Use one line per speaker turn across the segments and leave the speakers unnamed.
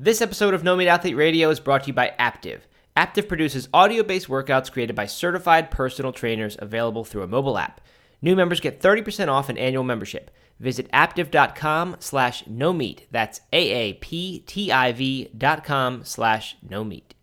This episode of No Meat Athlete Radio is brought to you by Aaptiv. Aaptiv produces audio-based workouts created by certified personal trainers available through a mobile app. New members get 30% off an annual membership. Visit aaptiv.com slash no meat. That's A-A-P-T-I-V dot com slash no meat.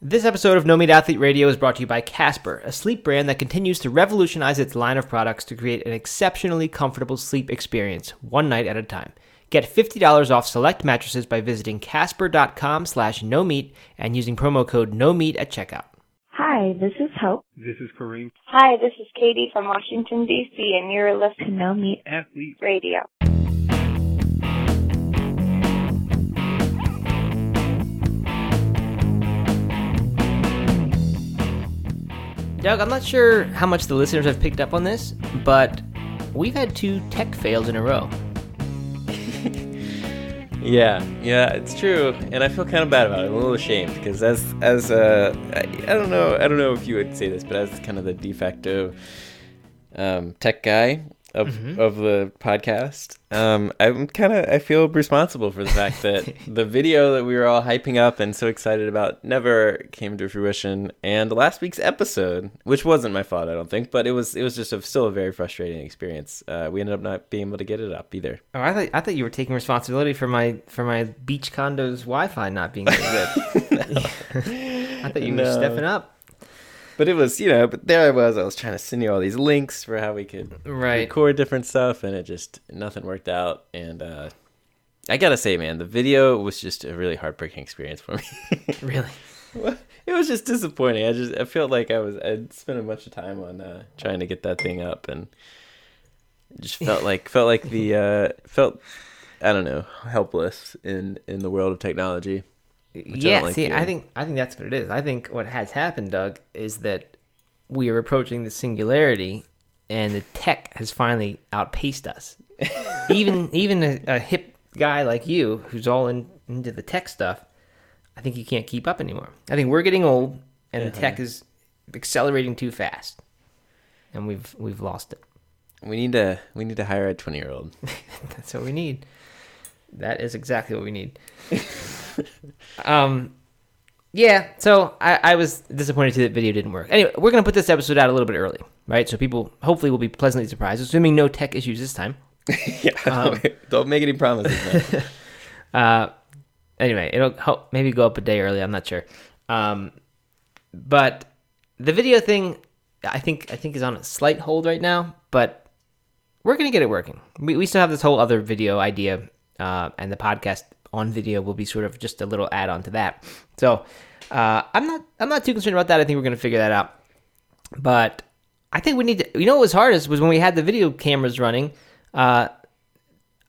This episode of No Meat Athlete Radio is brought to you by Casper, a sleep brand that continues to revolutionize its line of products to create an exceptionally comfortable sleep experience, one night at a time. Get $50 off select mattresses by visiting casper.com slash no meat and using promo code no meat at checkout.
Hi, this is Hope.
This is Kareem,
Hi, this is Katie from Washington, D.C., and you're listening to No Meat
athlete.
Radio.
Doug, I'm not sure how much the listeners have picked up on this, but we've had two tech fails in a row.
Yeah, yeah, it's true, and I feel kind of bad about it. I'm a little ashamed because as as uh, I, I don't know, I don't know if you would say this, but as kind of the de facto um, tech guy of of the podcast, um, I'm kind of I feel responsible for the fact that the video that we were all hyping up and so excited about never came to fruition, and last week's episode, which wasn't my fault, I don't think, but it was it was just a, still a very frustrating experience. Uh, we ended up not being able to get it up either.
Oh, I thought I thought you were taking responsibility for my for my beach condo's Wi-Fi not being good. I thought you were stepping up.
But it was, you know, but there I was. I was trying to send you all these links for how we could
Right.
record different stuff, and it just nothing worked out. And uh, I gotta say, man, the video was just a really heartbreaking experience for me.
Really?
it was just disappointing. I just I felt like I was I'd spent a bunch of time on uh, trying to get that thing up, and just felt like felt like the uh, felt I don't know helpless in in the world of technology. I
yeah.
like
see, I think I think that's what it is. I think what has happened, Doug, is that we are approaching the singularity, and the tech has finally outpaced us. even even a, a hip guy like you, who's all in, into the tech stuff, I think you can't keep up anymore. I think we're getting old, and the tech is accelerating too fast, and we've we've lost it.
We need to we need to hire a twenty year old.
That's what we need. That is exactly what we need. um, yeah. So I, I was disappointed too that video didn't work. Anyway, we're gonna put this episode out a little bit early, right? So people hopefully will be pleasantly surprised, assuming no tech issues this time.
yeah, don't, don't make any promises.
Uh, anyway, it'll help maybe go up a day early. I'm not sure. Um, but the video thing, I think I think is on a slight hold right now. But we're gonna get it working. We we still have this whole other video idea, uh, and the podcast on video will be sort of just a little add on to that. So uh, I'm not I'm not too concerned about that. I think we're gonna figure that out. But I think we need to. You know what was hardest was when we had the video cameras running. Uh,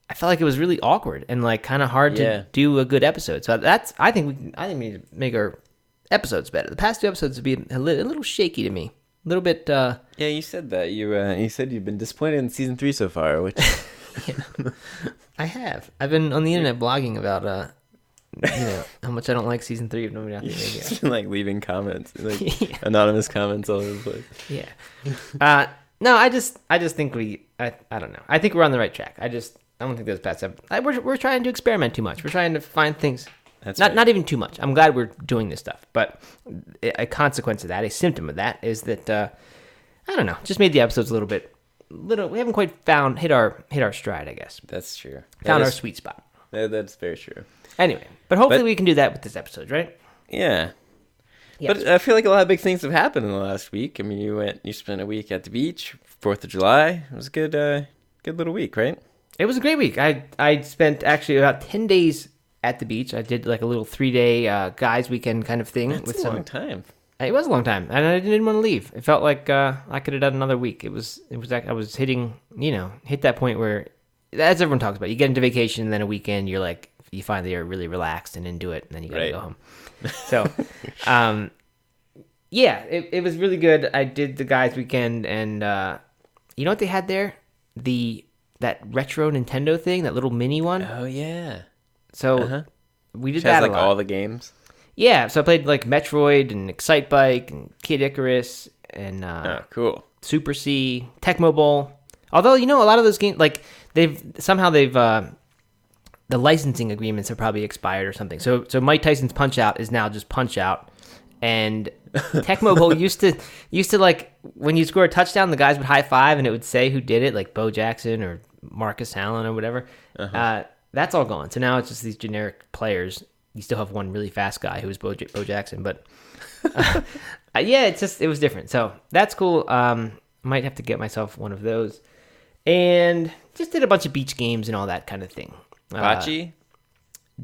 I felt like it was really awkward and like kind of hard
Yeah.
to do a good episode. So that's I think we I think we need to make our episodes better. The past two episodes have been a little, a little shaky to me, a little bit. uh
Yeah, you said that. You uh, you said you've been disappointed in season three so far, which
I have. I've been on the internet blogging about uh you know how much I don't like season three of Nobody
just been like leaving comments, like
Yeah.
anonymous comments all over the place.
Yeah. Uh, no, I just, I just think we, I, I don't know. I think we're on the right track. I just, I don't think those past ep- I, we're, we're trying to experiment too much. We're trying to find things.
That's
not,
right.
not even too much. I'm glad we're doing this stuff, but a a consequence of that, a symptom of that, is that uh, I don't know. Just made the episodes a little bit, little. We haven't quite found hit our hit our stride. I guess
That's true.
found
That
our sweet spot.
that- that's very true.
Anyway, but hopefully
But-
we can do that with this episode, right?
Yeah.
Yes.
But I feel like a lot of big things have happened in the last week. I mean, you went, you spent a week at the beach, Fourth of July. It was a good, uh, good little week, right?
It was a great week. I I spent actually about ten days at the beach. I did like a little three day uh, guys weekend kind of thing
That's
with
a
some.
long time.
It was a long time, and I didn't want to leave. It felt like uh, I could have done another week. It was it was like I was hitting you know hit that point where as everyone talks about, you get into vacation and then a weekend you're like you finally are really relaxed and into it, and then you gotta
Right.
go home. So, um, yeah, it, it was really good. I did the guys weekend, and uh, you know what they had there? The that retro Nintendo thing, that little mini one.
Oh yeah.
So
Uh-huh.
we did
Which
that
has like
lot.
all the games.
Yeah, so I played like Metroid and Excite Bike and Kid Icarus and uh,
Oh, cool.
Super C, Tecmo Bowl. Although you know a lot of those games, like they've somehow they've uh, the licensing agreements have probably expired or something. So so Mike Tyson's Punch Out is now just Punch Out, and Tecmo Bowl used to used to like when you score a touchdown, the guys would high five and it would say who did it, like Bo Jackson or Marcus Allen or whatever. uh that's all gone. So now it's just these generic players. You still have one really fast guy who was Bo, Bo Jackson, but uh, yeah, it's just it was different. So that's cool. Um, might have to get myself one of those, and just did a bunch of beach games and all that kind of thing. Uh,
Bocce?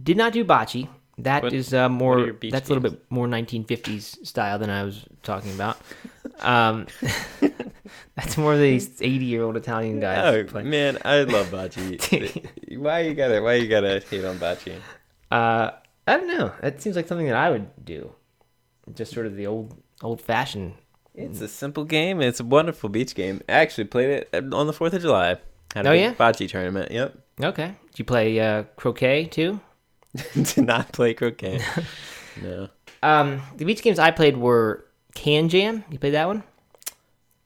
did not do bocce. That
What-
is uh, more. That's a little bit more 1950s style than I was talking about. Um, that's more the 80 year old Italian guys.
Oh
play.
man, I love bocce. why you gotta why you gotta hate on bocce?
Uh, I don't know. It seems like something that I would do. Just sort of the old old fashioned.
It's a simple game. It's a wonderful beach game. I actually played it on the Fourth of July. Had a
Oh,
big
yeah?
bocce tournament. Yep.
Okay. Did you play uh, croquet too?
Did not play croquet. no.
Um, the beach games I played were Can Jam. You played that one?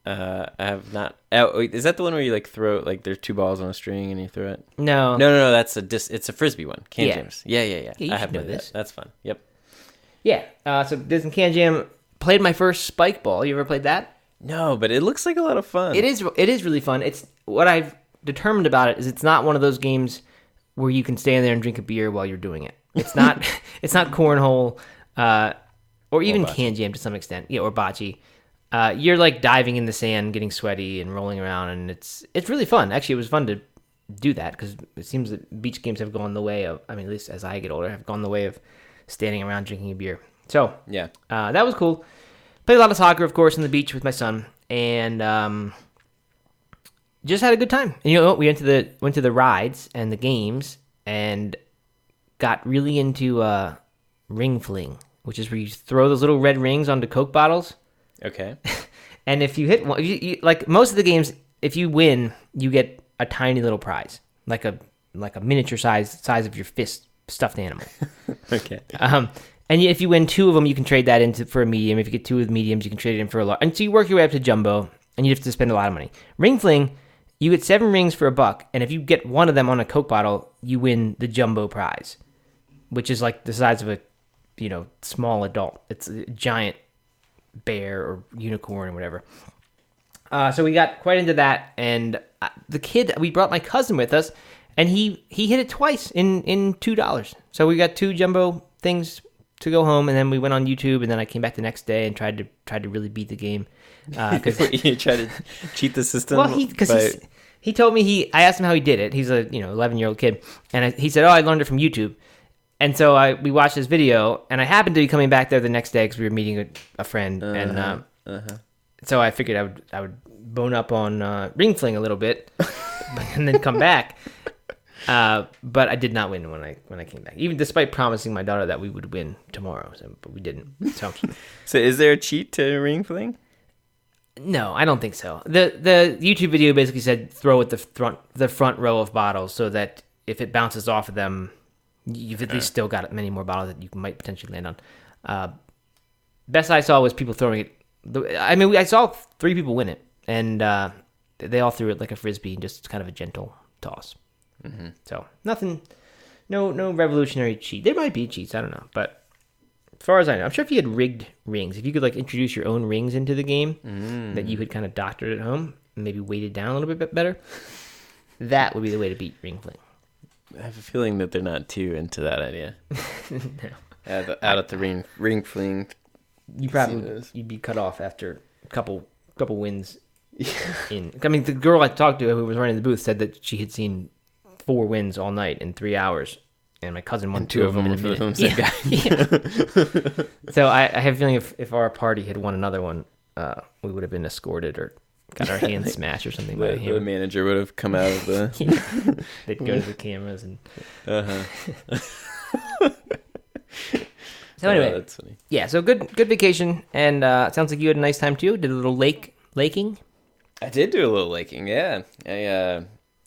Uh, I have not. Oh, wait, is that the one where you like throw like there's two balls on a string and you throw it?
No.
No, no, no. That's a dis. It's a frisbee one. Can
Yeah.
James. Yeah, yeah, yeah.
Yeah,
I have
know
played that.
this.
That's fun. Yep.
Yeah. Uh, so did some Can Jam. Played my first spike ball. You ever played that?
No, but it looks like a lot of fun.
It is. It is really fun. It's what I've determined about it is it's not one of those games where you can stand there and drink a beer while you're doing it. It's not. it's not cornhole, uh, or even
bocce.
can jam to some extent. Yeah, or bocce. Uh, you're like diving in the sand, getting sweaty and rolling around, and it's it's really fun. Actually, it was fun to do that because it seems that beach games have gone the way of. I mean, at least as I get older, have gone the way of standing around drinking a beer. So
Yeah.
uh, that was cool. Played a lot of soccer, of course, on the beach with my son, and um, just had a good time. And you know, what? we went to the went to the rides and the games, and got really into uh, ring fling, which is where you throw those little red rings onto Coke bottles,
Okay.
and if you hit one, you, you, like most of the games, if you win, you get a tiny little prize, like a like a miniature size size of your fist stuffed animal.
okay.
Um, and if you win two of them, you can trade that into for a medium. If you get two of the mediums, you can trade it in for a large. And so you work your way up to jumbo, and you have to spend a lot of money. Ring fling, you get seven rings for a buck, and if you get one of them on a Coke bottle, you win the jumbo prize, which is like the size of a, you know, small adult. It's a giant bear or unicorn or whatever. Uh, so we got quite into that, and uh, the kid we brought my cousin with us, and he he hit it twice in in two dollars. So we got two jumbo things to go home, and then we went on YouTube, and then I came back the next day and tried to tried to really beat the game. Because
you tried to cheat the system.
well, he because he told me he I asked him how he did it. He's a you know eleven year old kid, and I, he said, "Oh, I learned it from YouTube." And so I we watched this video, and I happened to be coming back there the next day because we were meeting a, a friend, and um, so I figured I would I would bone up on uh, ring fling a little bit, and then come back. Uh, but I did not win when I when I came back, even despite promising my daughter that we would win tomorrow. So, but we didn't. So
So is there a cheat to ring fling?
no, I don't think so. the The YouTube video basically said throw at the front the front row of bottles so that if it bounces off of them, you've at least still got many more bottles that you might potentially land on. Uh, best I saw was people throwing it. The, I mean, I saw three people win it, and uh, they all threw it like a frisbee, and just kind of a gentle toss. So nothing, no no revolutionary cheat. There might be cheats, I don't know, but as far as I know, I'm sure if you had rigged rings, if you could like introduce your own rings into the game that you could kind of doctored at home, maybe weight it down a little bit better, that would be the way to beat ring fling.
I have a feeling that they're not too into that idea. Out, at- out at the ring ring fling.
You probably
those.
you'd be cut off after a couple couple wins. in I mean, the girl I talked to who was running the booth said that she had seen four wins all night in three hours, and my cousin won
And
two,
two
of
of
them
them
in a minute.
same
Yeah, yeah. so I, I have a feeling if, if our party had won another one, uh, we would have been escorted or got our hands smashed or something by
The, the manager would have come out of the.
They'd go to the cameras and
uh-huh.
so anyway,
Oh, that's funny.
yeah. So good good vacation, and uh, sounds like you had a nice time too. Did a little lake laking.
I did do a little laking, yeah. I, uh,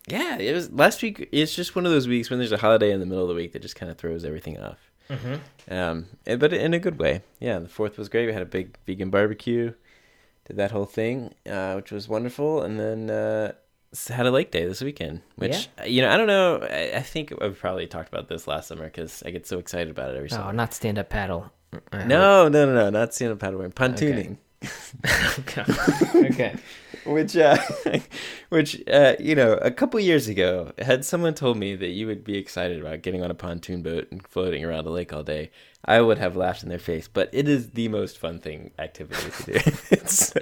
yeah, it was last week. It's just one of those weeks when there's a holiday in the middle of the week that just kind of throws everything off. Mm-hmm. Um, eh, but in a good way. Yeah, the fourth was great. We had a big vegan barbecue, did that whole thing, uh, which was wonderful. And then uh, had a lake day this weekend, which you know I don't know. I, I think I've probably talked about this last summer because I get so excited about it every
Oh,
summer.
not stand up paddle.
No, no, no, no, not stand up paddleboarding, pontooning.
okay. okay.
Which uh which uh you know a couple years ago had someone told me that you would be excited about getting on a pontoon boat and floating around a lake all day i would have laughed in their face but it is the most fun thing activity to do it's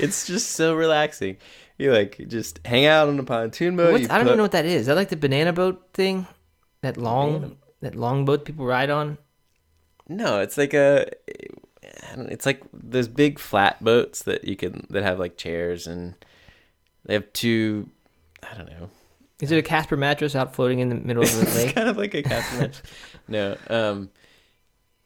it's just so relaxing you like just hang out on a pontoon boat
I don't
put-
even know what that is. Is that like the banana boat thing? That long,
Banana-
that long boat people ride on?
no it's like a I it's like those big flat boats that you can that have like chairs and they have two i don't know
Is it a Casper mattress out floating in the middle of the
it's
lake?
kind of like a Casper match. No, um,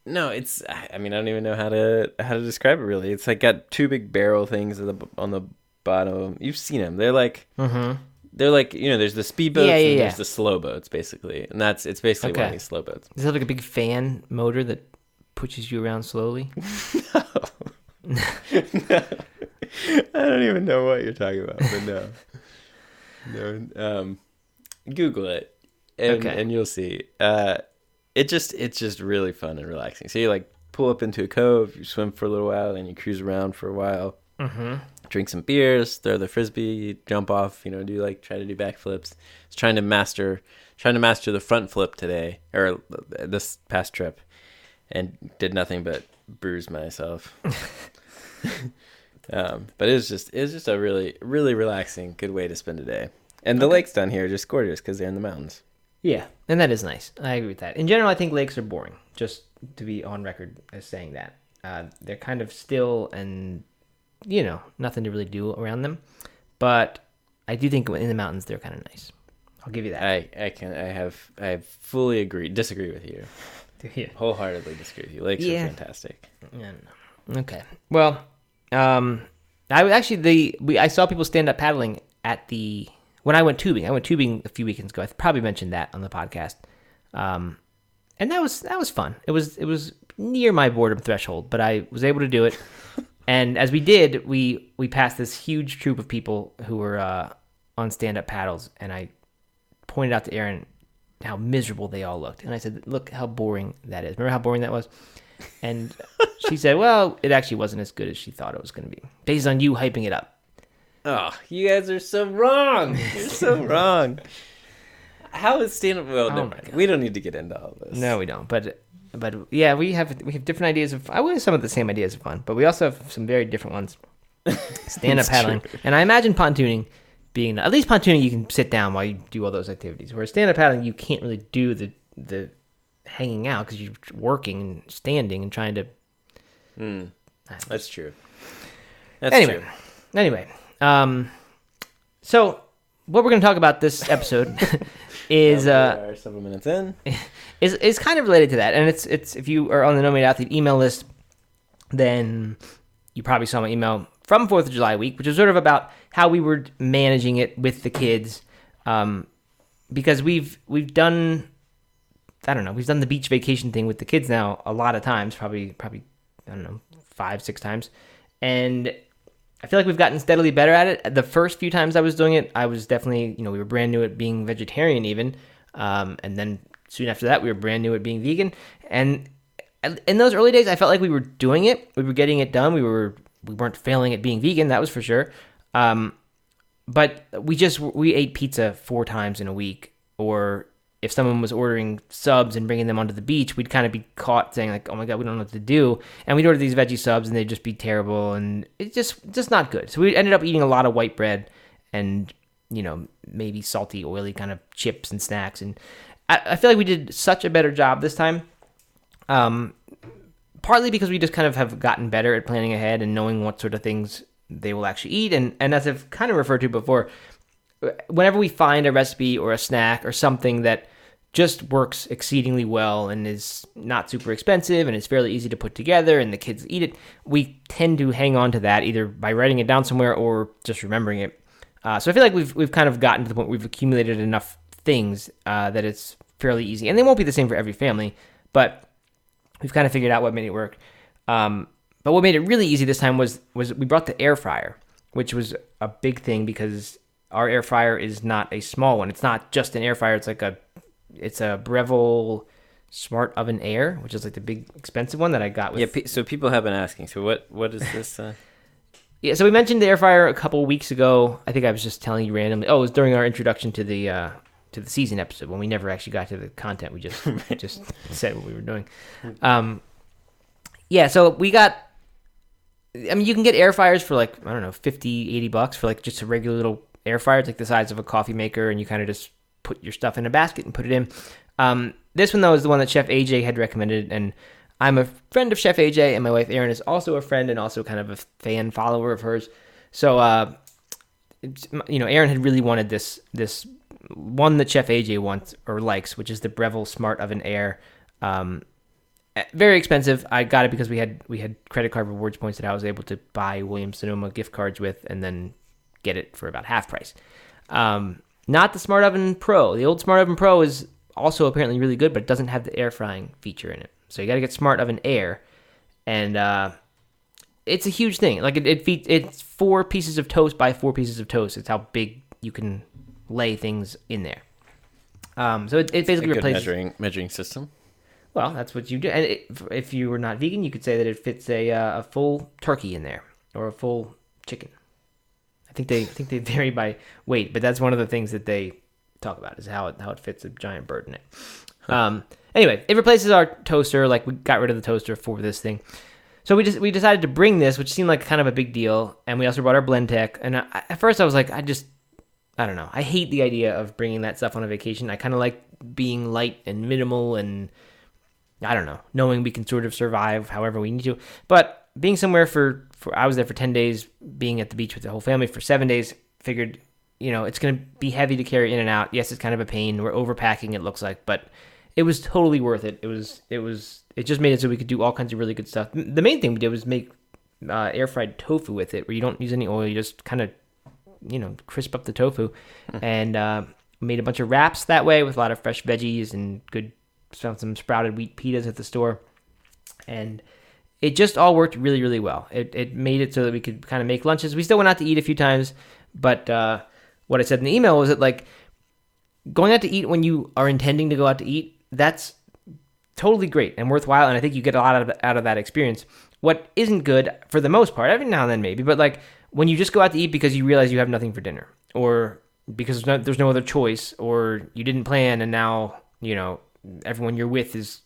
no, it's. I mean, I don't even know how to how to describe it. Really, it's like got two big barrel things at the, on the bottom. You've seen them. They're like
Mm-hmm.
they're like you know. There's the speed boats
Yeah, yeah,
and
yeah.
there's the slow boats, basically, and that's it's basically one of these slow boats.
Does it have like a big fan motor that pushes you around slowly? No.
I don't even know what you're talking about, but no, no. Um, Google it, and,
Okay.
and you'll see. Uh, it just it's just really fun and relaxing. So you like pull up into a cove, you swim for a little while, and you cruise around for a while.
Mm-hmm.
Drink some beers, throw the frisbee, jump off. You know, do like try to do backflips. It's trying to master trying to master the front flip today or this past trip, and did nothing but bruise myself. Um, but it was just it was just a really really relaxing, good way to spend a day. And the lakes down here are just gorgeous because they're in the mountains.
Yeah, and that is nice. I agree with that. In general, I think lakes are boring. Just to be on record as saying that uh, they're kind of still and you know nothing to really do around them. But I do think in the mountains they're kind of nice. I'll give you that.
I I can I have I fully agree disagree with you
yeah.
wholeheartedly disagree with you. Lakes
Yeah.
are fantastic.
Yeah, no. Okay. Well, um, I was actually the we I saw people stand up paddling at the when I went tubing. I went tubing a few weekends ago. I probably mentioned that on the podcast. Um, and that was that was fun. It was it was near my boredom threshold, but I was able to do it. and as we did, we we passed this huge troop of people who were uh, on stand up paddles, and I pointed out to Aaron how miserable they all looked, and I said, "Look how boring that is. Remember how boring that was?" And she said, "Well, it actually wasn't as good as she thought it was going to be, based on you hyping it up."
Oh, you guys are so wrong. You're so wrong. How is stand up? Well,
Oh.
We don't need to get into all this.
No, we don't. But but yeah, we have we have different ideas of. I would have some of the same ideas of fun, but we also have some very different ones. Stand up paddling,
true.
and I imagine pontooning being at least pontooning you can sit down while you do all those activities. Whereas stand up paddling you can't really do the the hanging out because you're working and standing and trying to.
Hmm. That's true. That's
anyway,
true.
anyway, um, so what we're going to talk about this episode is uh,
several minutes in.
is is kind of related to that, and it's it's if you are on the No Meat Athlete email list, then you probably saw my email from Fourth of July week, which is sort of about how we were managing it with the kids, um, because we've we've done, I don't know, we've done the beach vacation thing with the kids now a lot of times, probably probably I don't know five six times, and I feel like we've gotten steadily better at it. The first few times I was doing it, I was definitely, you know, we were brand new at being vegetarian even. Um, and then soon after that, we were brand new at being vegan. And in those early days, I felt like we were doing it. We were getting it done. We were, we weren't failing at being vegan. That was for sure. Um, but we just, we ate pizza four times in a week. Or if someone was ordering subs and bringing them onto the beach, we'd kind of be caught saying like, "Oh my god, we don't know what to do," and we'd order these veggie subs and they'd just be terrible, and it's just just not good. So we ended up eating a lot of white bread and you know maybe salty, oily kind of chips and snacks, and I, I feel like we did such a better job this time. Um, partly because we just kind of have gotten better at planning ahead and knowing what sort of things they will actually eat, and and as I've kind of referred to before, whenever we find a recipe or a snack or something that just works exceedingly well and is not super expensive and is fairly easy to put together and the kids eat it, we tend to hang on to that either by writing it down somewhere or just remembering it. Uh, so I feel like we've we've kind of gotten to the point where we've accumulated enough things uh, that it's fairly easy, and they won't be the same for every family, but we've kind of figured out what made it work. Um, but what made it really easy this time was was we brought the air fryer, which was a big thing because our air fryer is not a small one. It's not just an air fryer. It's like a it's a Breville Smart Oven Air, which is like the big expensive one that I got with
Yeah. Pe- so people have been asking. So what what is this? Uh...
Yeah, so we mentioned the air fryer a couple weeks ago. I think I was just telling you randomly. Oh, it was during our introduction to the uh, to the season episode when we never actually got to the content. We just just said what we were doing. Um, yeah, so we got. I mean, you can get air fryers for like I don't know, 50, 80 bucks for like just a regular little air fryer. It's like the size of a coffee maker, and you kind of just put your stuff in a basket and put it in. Um, this one though is the one that Chef AJ had recommended, and I'm a friend of Chef AJ, and my wife Erin is also a friend and also kind of a fan follower of hers. So, uh, it's- you know, Erin had really wanted this this one that Chef AJ wants or likes, which is the Breville Smart Oven Air. Um, eh, very expensive. I got it because we had we had credit card rewards points that I was able to buy Williams Sonoma gift cards with, and then get it for about half price. Um, not the Smart Oven Pro. The old Smart Oven Pro is also apparently really good, but it doesn't have the air frying feature in it. So you got to get Smart Oven Air, and uh, it's a huge thing. Like it, it it's four pieces of toast by four pieces of toast. It's how big you can lay things in there. Um, so it, it
A
basically
good
replaces.
measuring measuring system.
Well, that's what you do. And it, if you were not vegan, you could say that it fits a uh, a full turkey in there or a full chicken. I think they I think they vary by weight, but that's one of the things that they talk about is how it how it fits a giant bird in it. Um, anyway, it replaces our toaster. Like we got rid of the toaster for this thing, so we just we decided to bring this, which seemed like kind of a big deal. And we also brought our Blendtec. And I, at first, I was like, I just I don't know. I hate the idea of bringing that stuff on a vacation. I kind of like being light and minimal and I don't know, knowing we can sort of survive however we need to. But being somewhere for, for I was there for 10 days, being at the beach with the whole family for seven days, figured, you know, it's going to be heavy to carry in and out. Yes, it's kind of a pain. We're overpacking, it looks like, but it was totally worth it. It was, it was, it just made it so we could do all kinds of really good stuff. The main thing we did was make uh, air fried tofu with it, where you don't use any oil, you just kind of, you know, crisp up the tofu and uh, made a bunch of wraps that way with a lot of fresh veggies and good found some sprouted wheat pitas at the store, and it just all worked really, really well. It, it made it so that we could kind of make lunches. We still went out to eat a few times, but uh, what I said in the email was that like going out to eat when you are intending to go out to eat, that's totally great and worthwhile, and I think you get a lot out of, out of that experience. What isn't good for the most part, every now and then maybe, but like when you just go out to eat because you realize you have nothing for dinner, or because there's no, there's no other choice, or you didn't plan and now you know everyone you're with is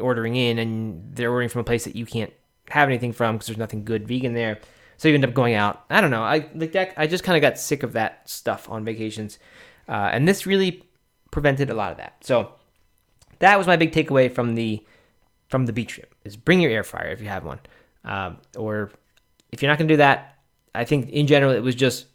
ordering in and they're ordering from a place that you can't have anything from because there's nothing good vegan there. So you end up going out. I don't know. I like that. I just kind of got sick of that stuff on vacations, uh, and this really prevented a lot of that. So that was my big takeaway from the from the beach trip: is bring your air fryer if you have one, um, or if you're not going to do that. I think in general it was just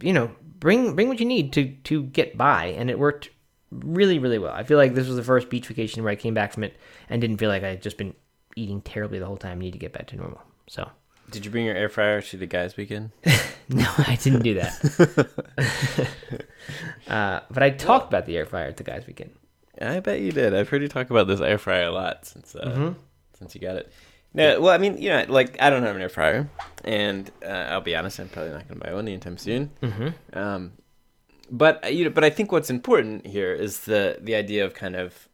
you know bring bring what you need to to get by, and it worked really really well. I feel like this was the first beach vacation where I came back from it and didn't feel like I had just been eating terribly the whole time. Need to get back to normal. So
Did you bring your air fryer to the guys' weekend?
no, I didn't do that. uh, but I talked about the air fryer at the guys' weekend.
I bet you did. I've heard you talk about this air fryer a lot since uh,
Mhm.
since you got it. No, well, I mean, you know, like I don't have an air fryer, and uh, I'll be honest, I'm probably not going to buy one anytime soon.
Mm-hmm.
Um, but uh, you know, but I think what's important here is the the idea of kind of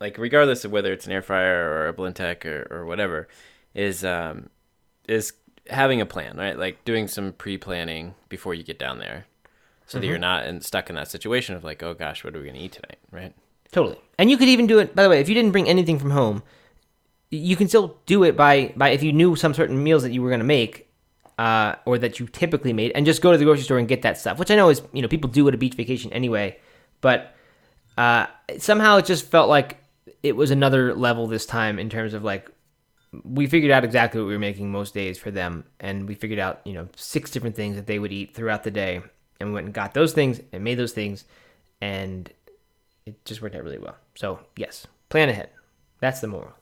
like regardless of whether it's an air fryer or a Blendtec or, or whatever, is um, is having a plan, right? Like doing some pre planning before you get down there, so that you're not in, stuck in that situation of like, oh gosh, what are we going to eat tonight, right?
Totally. And you could even do it. By the way, if you didn't bring anything from home, you can still do it by by if you knew some certain meals that you were going to make, uh, or that you typically made, and just go to the grocery store and get that stuff. Which I know is you know people do at a beach vacation anyway, but uh, somehow it just felt like it was another level this time in terms of like we figured out exactly what we were making most days for them, and we figured out you know six different things that they would eat throughout the day, and we went and got those things and made those things, and it just worked out really well. So yes, plan ahead. That's the moral.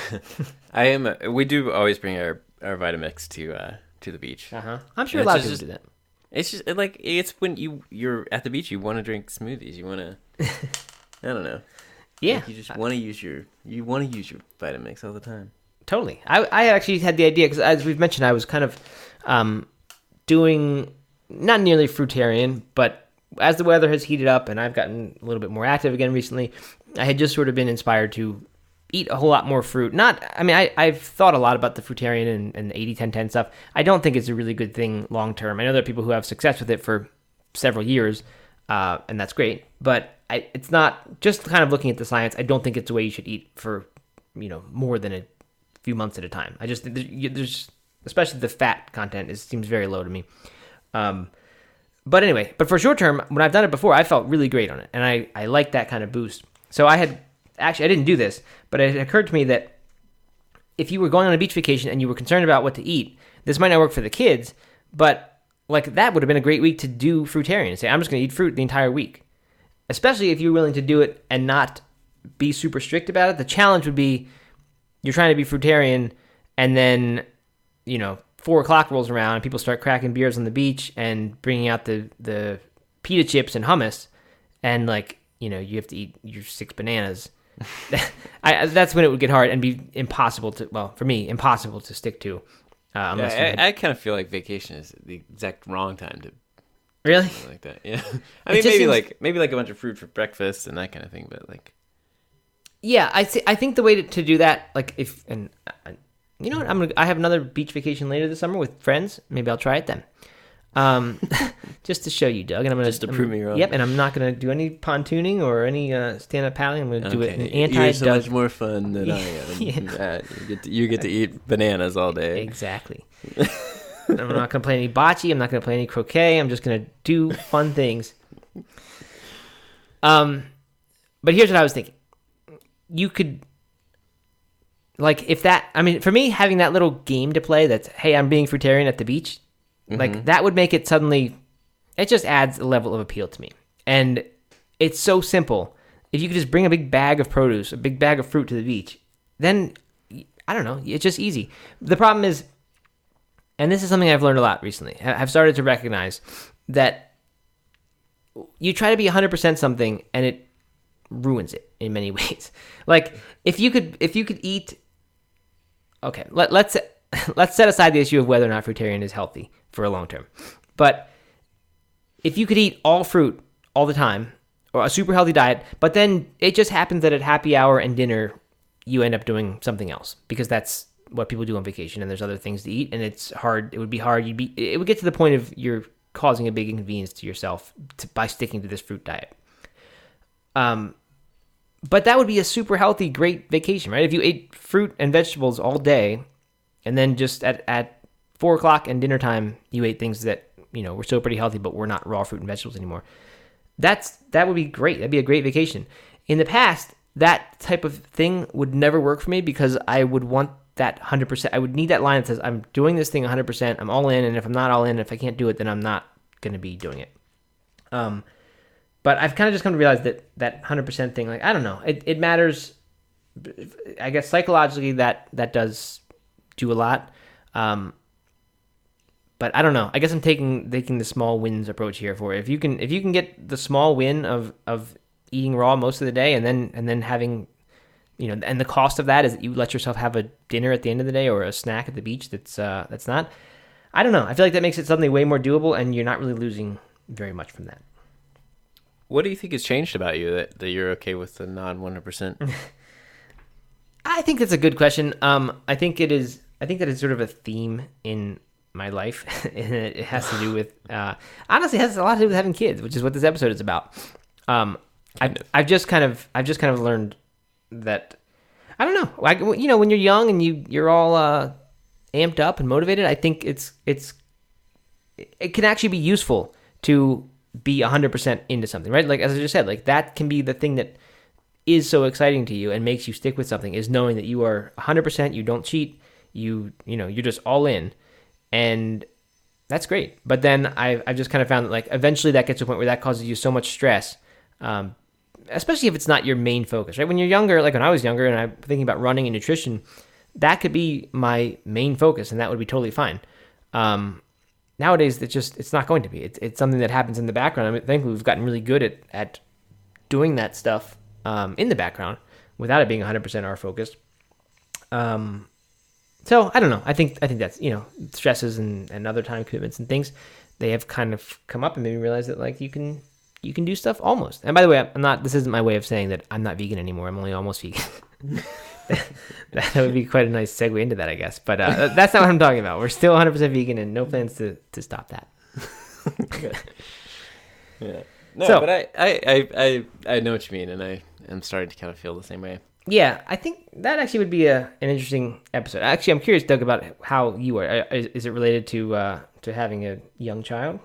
I am. We do always bring our our Vitamix to uh to the beach.
Uh huh. I'm sure a lot of people do that.
It's just like it's when you you're at the beach, you want to drink smoothies. You want to. I don't know.
Yeah,
Like, you just want to use your you want to use your Vitamix all the time.
totally. I I actually had the idea because as we've mentioned, I was kind of um doing not nearly fruitarian, but as the weather has heated up and I've gotten a little bit more active again recently, I had just sort of been inspired to eat a whole lot more fruit. Not, I mean, I, I've thought a lot about the fruitarian and, and the 80 10 10 stuff. I don't think it's a really good thing long term. I know there are people who have success with it for several years, uh, and that's great. But I, it's not just kind of looking at the science. I don't think it's the way you should eat for, you know, more than a few months at a time. I just there's especially the fat content it seems very low to me. Um, but anyway, but for short term, when I've done it before, I felt really great on it, and I I like that kind of boost. So I had actually I didn't do this, but it occurred to me that if you were going on a beach vacation and you were concerned about what to eat, this might not work for the kids, but like that would have been a great week to do fruitarian say I'm just going to eat fruit the entire week. Especially if you're willing to do it and not be super strict about it. The challenge would be you're trying to be fruitarian and then you know four o'clock rolls around and people start cracking beers on the beach and bringing out the the pita chips and hummus and like you know you have to eat your six bananas I, that's when it would get hard and be impossible to well for me impossible to stick to
uh, unless yeah, I, I kind of feel like vacation is the exact wrong time to
really
like that yeah i mean maybe seems... like maybe like a bunch of fruit for breakfast and that kind of thing but like
yeah i th- i think the way to, to do that like if and uh, you know what? I'm gonna. I have another beach vacation later this summer with friends. Maybe I'll try it then. Um, just to show you, Doug, and I'm gonna
just to prove me wrong.
Yep, and I'm not gonna do any pontooning or any uh, stand up paddling. I'm gonna okay. do it in anti.
You're so much more fun than I am. yeah. you, get to, you get to eat bananas all day.
Exactly. I'm not gonna play any bocce. I'm not gonna play any croquet. I'm just gonna do fun things. Um, but here's what I was thinking. You could like if that i mean for me having that little game to play that's hey i'm being fruitarian at the beach mm-hmm. like that would make it suddenly it just adds a level of appeal to me. And it's so simple. If you could just bring a big bag of produce a big bag of fruit to the beach then i don't know it's just easy. The problem is and this is something i've learned a lot recently i've started to recognize that you try to be 100% something and it ruins it in many ways. Like if you could if you could eat okay, let, let's let's set aside the issue of whether or not fruitarian is healthy for a long term. But if you could eat all fruit all the time or a super healthy diet, but then it just happens that at happy hour and dinner you end up doing something else because that's what people do on vacation and there's other things to eat and it's hard it would be hard you'd be it would get to the point of you're causing a big inconvenience to yourself to, by sticking to this fruit diet um but that would be a super healthy, great vacation, right? If you ate fruit and vegetables all day, and then just at, at four o'clock and dinner time, you ate things that you know were still pretty healthy, but were not raw fruit and vegetables anymore. That's that would be great. That'd be a great vacation. In the past, that type of thing would never work for me because I would want that 100%. I would need that line that says, I'm doing this thing 100%. I'm all in. And if I'm not all in, if I can't do it, then I'm not going to be doing it. Um, but I've kind of just come to realize that that hundred percent thing, like I don't know, it, it matters. I guess psychologically that that does do a lot. Um, but I don't know. I guess I'm taking taking the small wins approach here for it. If you can if you can get the small win of of eating raw most of the day and then and then having you know and the cost of that is that you let yourself have a dinner at the end of the day or a snack at the beach that's uh that's not I don't know. I feel like that makes it suddenly way more doable and you're not really losing very much from that.
What do you think has changed about you that, that you're okay with the non 100%?
I think that's a good question. Um, I think it is. I think that it's sort of a theme in my life, and it has to do with uh, honestly, it has a lot to do with having kids, which is what this episode is about. Um, I've, I've just kind of I've just kind of learned that I don't know. Like you know, when you're young and you you're all uh, amped up and motivated, I think it's it's it can actually be useful to be 100% into something, right? Like, as I just said, like that can be the thing that is so exciting to you and makes you stick with something is knowing that you are 100%, you don't cheat, you, you know, you're just all in. And that's great. But then I've, I've just kind of found that like eventually that gets to a point where that causes you so much stress. Um, especially if it's not your main focus, right? When you're younger, like when I was younger and I'm thinking about running and nutrition, that could be my main focus and that would be totally fine. Um, nowadays it's just it's not going to be. It's it's something that happens in the background. I mean, thankfully we've gotten really good at at doing that stuff um, in the background without it being 100% our focus. Um, so I don't know. I think I think that's you know stresses and, and other time commitments and things they have kind of come up and made me realize that like you can you can do stuff almost. And by the way, I'm not. This isn't my way of saying that I'm not vegan anymore. I'm only almost vegan. that would be quite a nice segue into that, I guess. But uh, that's not what I'm talking about. We're still 100% vegan and no plans to, to stop that.
Yeah. No,
So-
but I, I, I, I, I know what you mean, and I am starting to kind of feel the same way.
Yeah, I think that actually would be a, an interesting episode. Actually, I'm curious, Doug, about how you are. Uh, Is, is it related to uh, to having a young child?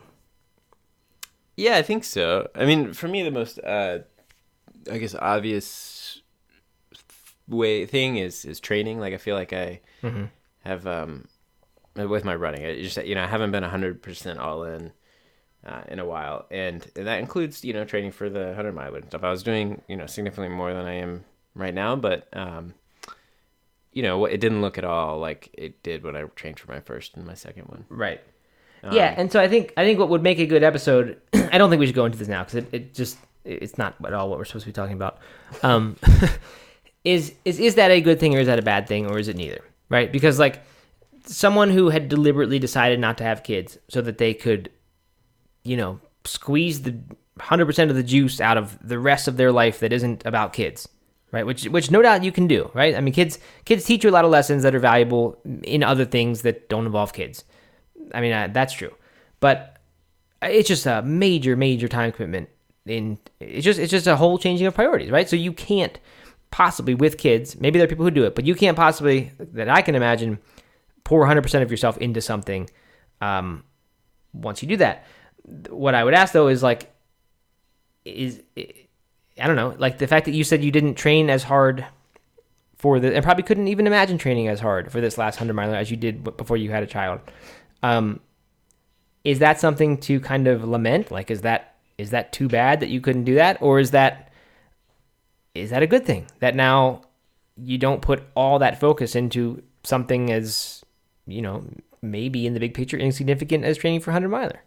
Yeah, I think so. I mean, for me, the most, uh, I guess, obvious way thing is is training. Like, I feel like I have um, with my running. I just you know, I haven't been hundred percent all in uh, in a while, and, and that includes you know training for the hundred miler and stuff. I was doing you know significantly more than I am right now, but um, you know, it didn't look at all like it did when I trained for my first and my second one.
Right. yeah, and so I think I think what would make a good episode. I don't think we should go into this now because it, it just it's not at all what we're supposed to be talking about. Um, is is is that a good thing or is that a bad thing or is it neither? Right? Because like someone who had deliberately decided not to have kids so that they could, you know, squeeze the hundred percent of the juice out of the rest of their life that isn't about kids. Right, which which no doubt you can do, right? I mean, kids kids teach you a lot of lessons that are valuable in other things that don't involve kids. I mean, uh, that's true, but it's just a major, major time commitment. In it's just it's just a whole changing of priorities, right? So you can't possibly with kids. Maybe there are people who do it, but you can't possibly that I can imagine pour 100 percent of yourself into something. Um, once you do that, what I would ask though is like, is I don't know, like the fact that you said you didn't train as hard for the and probably couldn't even imagine training as hard for this last hundred miler as you did before you had a child. Um, is that something to kind of lament? Like, is that is that too bad that you couldn't do that, or is that is that a good thing that now you don't put all that focus into something as you know maybe in the big picture insignificant as training for hundred miler,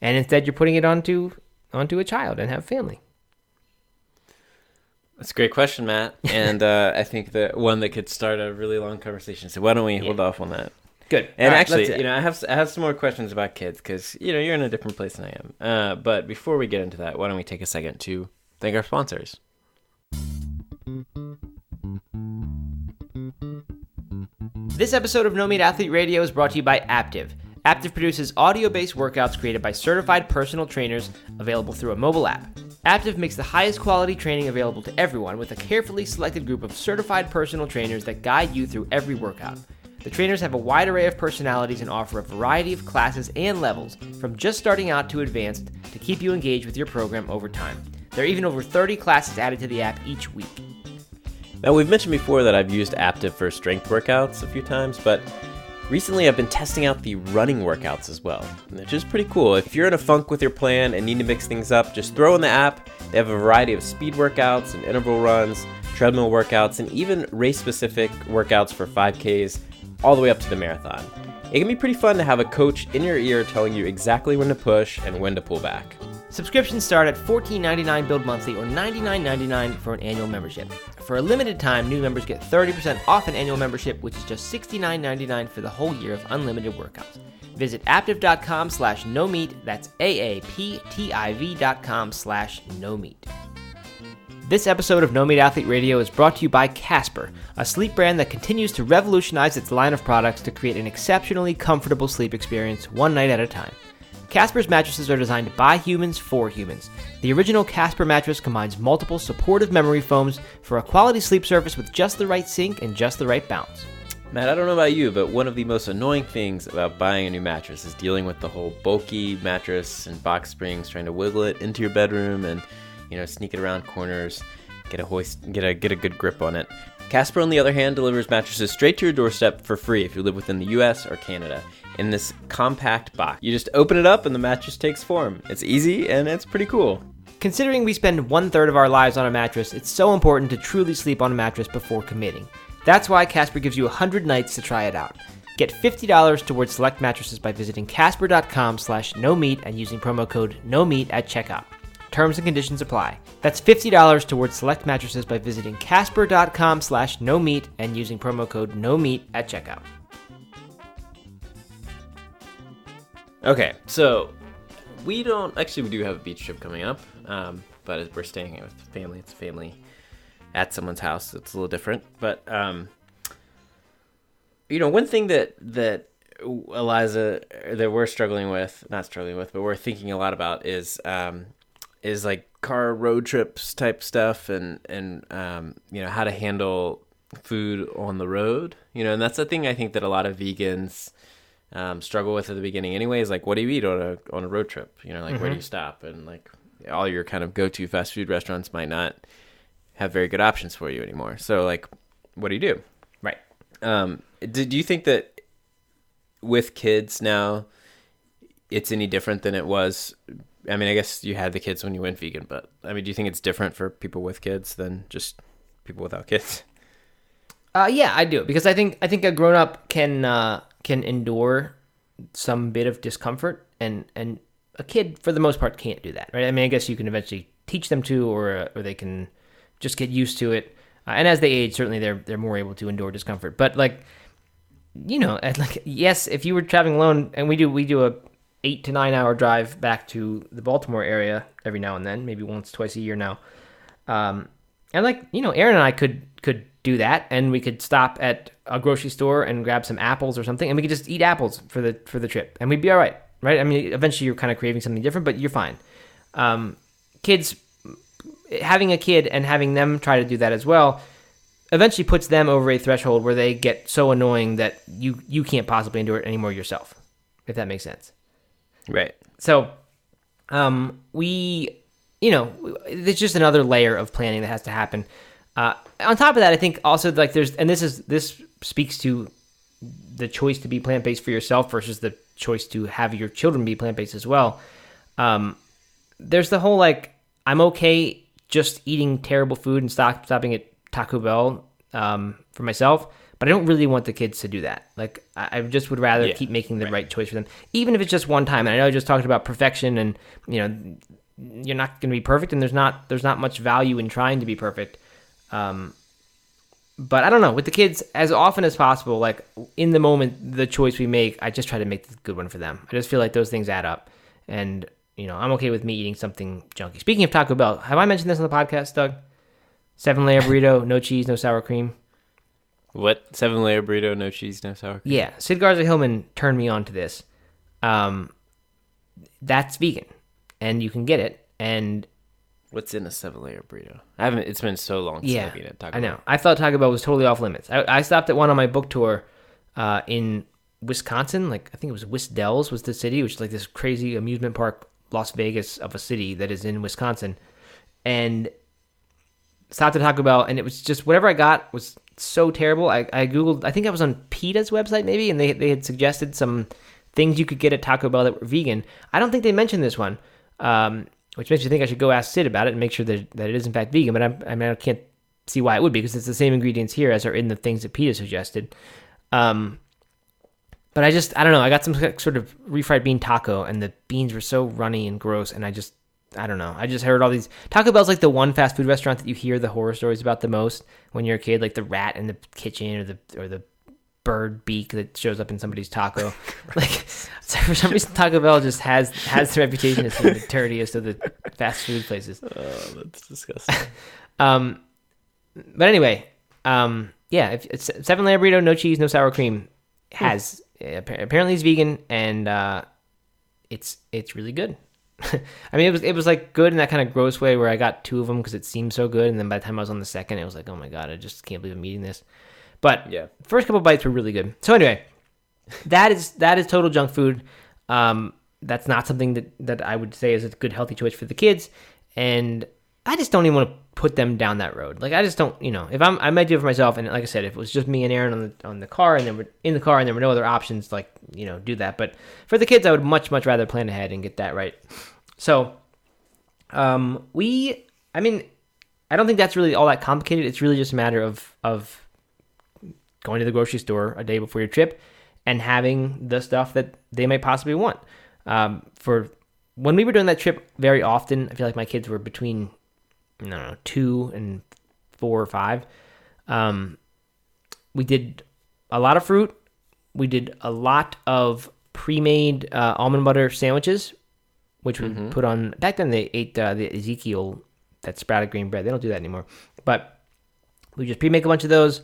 and instead you're putting it onto onto a child and have family.
That's a great question, Matt. And uh, I think that one that could start a really long conversation. So why don't we hold off on that?
Good.
And
right,
actually,
let's do it.
you know, I have I have some more questions about kids because you know you're in a different place than I am. Uh, but before we get into that, why don't we take a second to thank our sponsors?
This episode of No Meat Athlete Radio is brought to you by Aaptiv. Aaptiv produces audio based workouts created by certified personal trainers available through a mobile app. Aaptiv makes the highest quality training available to everyone with a carefully selected group of certified personal trainers that guide you through every workout. The trainers have a wide array of personalities and offer a variety of classes and levels, from just starting out to advanced, to keep you engaged with your program over time. There are even over 30 classes added to the app each week.
Now, we've mentioned before that I've used Aaptiv for strength workouts a few times, but recently I've been testing out the running workouts as well, which is pretty cool. If you're in a funk with your plan and need to mix things up, just throw in the app. They have a variety of speed workouts and interval runs, treadmill workouts, and even race specific workouts for 5Ks, all the way up to the marathon. It can be pretty fun to have a coach in your ear telling you exactly when to push and when to pull back.
Subscriptions start at $14.99 billed monthly or $99.99 for an annual membership. For a limited time, new members get 30% off an annual membership, which is just $69.99 for the whole year of unlimited workouts. Visit aaptiv.com slash no meat. That's A-A-P-T-I-V dot com slash no meat. This episode of No Meat Athlete Radio is brought to you by Casper, a sleep brand that continues to revolutionize its line of products to create an exceptionally comfortable sleep experience one night at a time. Casper's mattresses are designed by humans for humans. The original Casper mattress combines multiple supportive memory foams for a quality sleep surface with just the right sink and just the right bounce.
Matt, I don't know about you, but one of the most annoying things about buying a new mattress is dealing with the whole bulky mattress and box springs, trying to wiggle it into your bedroom and, you know, sneak it around corners, get a hoist, get a get a good grip on it. Casper, on the other hand, delivers mattresses straight to your doorstep for free if you live within the U.S. or Canada in this compact box. You just open it up and the mattress takes form. It's easy and it's pretty cool.
Considering we spend one third of our lives on a mattress, it's so important to truly sleep on a mattress before committing. That's why Casper gives you 100 nights to try it out. Get $50 towards select mattresses by visiting casper.com slash no meat and using promo code no meat at checkout. Terms and conditions apply. That's $50 towards select mattresses by visiting casper.com slash no meat and using promo code no meat at checkout.
Okay, so we don't, actually we do have a beach trip coming up, um, but we're staying with family. It's family at someone's house. It's a little different, but, um, you know, one thing that, that Eliza, that we're struggling with, not struggling with, but we're thinking a lot about is, um, is like car road trips type stuff, and and um, you know how to handle food on the road. You know, and that's the thing I think that a lot of vegans um, struggle with at the beginning. Anyways, like what do you eat on a on a road trip? You know, like where do you stop? And like all your kind of go to fast food restaurants might not have very good options for you anymore. So like, what do you do?
Right.
Um, did you think that with kids now, it's any different than it was? I mean, I guess you had the kids when you went vegan, but I mean, do you think it's different for people with kids than just people without kids?
Uh, yeah, I do because I think I think a grown up can uh, can endure some bit of discomfort, and and a kid for the most part can't do that, right? I mean, I guess you can eventually teach them to, or or they can just get used to it. Uh, and as they age, certainly they're they're more able to endure discomfort. But like, you know, like yes, if you were traveling alone, and we do we do a eight to nine hour drive back to the Baltimore area every now and then, maybe once twice a year now. Um, and like you know, Erin and I could could do that, and we could stop at a grocery store and grab some apples or something, and we could just eat apples for the for the trip, and we'd be all right, right? I mean, eventually you're kind of craving something different, but you're fine. Um, kids, having a kid and having them try to do that as well, eventually puts them over a threshold where they get so annoying that you you can't possibly endure it anymore yourself, if that makes sense.
Right.
So, um, we, you know, there's just another layer of planning that has to happen. Uh, on top of that, I think also like there's, and this is this speaks to the choice to be plant based for yourself versus the choice to have your children be plant based as well. Um, there's the whole like I'm okay just eating terrible food and stop stopping at Taco Bell um, for myself, but I don't really want the kids to do that. Like I, I just would rather
Yeah,
keep making the
right.
right. choice for them, even if it's just one time. And I know I just talked about perfection, and you know you're not going to be perfect, and there's not there's not much value in trying to be perfect. Um, but I don't know with the kids as often as possible. Like in the moment, the choice we make, I just try to make the good one for them. I just feel like those things add up, and you know I'm okay with me eating something junky. Speaking of Taco Bell, have I mentioned this on the podcast, Doug? Seven layer burrito, no cheese, no sour cream.
What seven layer burrito, no cheese, no sour cream?
Yeah, Sid Garza Hillman turned me on to this. Um, that's vegan, and you can get it. And
What's in a seven layer burrito? I haven't. It's been so long since
yeah,
I've eaten at Taco
I know.
Bell.
I thought Taco Bell was totally off limits. I, I stopped at one on my book tour uh, in Wisconsin. Like I think it was Wisdells was the city, which is like this crazy amusement park, Las Vegas of a city that is in Wisconsin, and stopped at Taco Bell, and it was just whatever I got was so terrible. I, I googled. I think I was on PETA's website maybe, and they they had suggested some things you could get at Taco Bell that were vegan. I don't think they mentioned this one, um, which makes me think I should go ask Sid about it and make sure that that it is in fact vegan. But I'm, I mean, I can't see why it would be because it's the same ingredients here as are in the things that PETA suggested. Um, but I just I don't know. I got some sort of refried bean taco, and the beans were so runny and gross, and I just I don't know. I just heard all these Taco Bell's like the one fast food restaurant that you hear the horror stories about the most when you're a kid, like the rat in the kitchen or the or the bird beak that shows up in somebody's taco. like so for some reason, Taco Bell just has has the reputation as the dirtiest of the fast food places.
Oh, that's disgusting.
Um, but anyway, um, yeah, if it's seven layer burrito, no cheese, no sour cream, has appa- apparently is vegan and uh, it's it's really good. I mean, it was it was like good in that kind of gross way where I got two of them because it seemed so good, and then by the time I was on the second, it was like, oh my god, I just can't believe I'm eating this. But
Yeah.
first couple bites were really good. So anyway, that is that is total junk food. Um, that's not something that that I would say is a good healthy choice for the kids, and I just don't even want to put them down that road. Like I just don't, you know, if I'm I might do it for myself, and like I said, if it was just me and Erin on the on the car, and then we're in the car, and there were no other options, like you know, do that. But for the kids, I would much much rather plan ahead and get that right. So, um, we, I mean, I don't think that's really all that complicated. It's really just a matter of of going to the grocery store a day before your trip and having the stuff that they might possibly want. Um, for when we were doing that trip very often, I feel like my kids were between I don't know two and four or five. Um, we did a lot of fruit. We did a lot of pre-made uh, almond butter sandwiches, which we put on. Back then, they ate uh, the Ezekiel that sprouted grain bread. They don't do that anymore. But we just pre-make a bunch of those.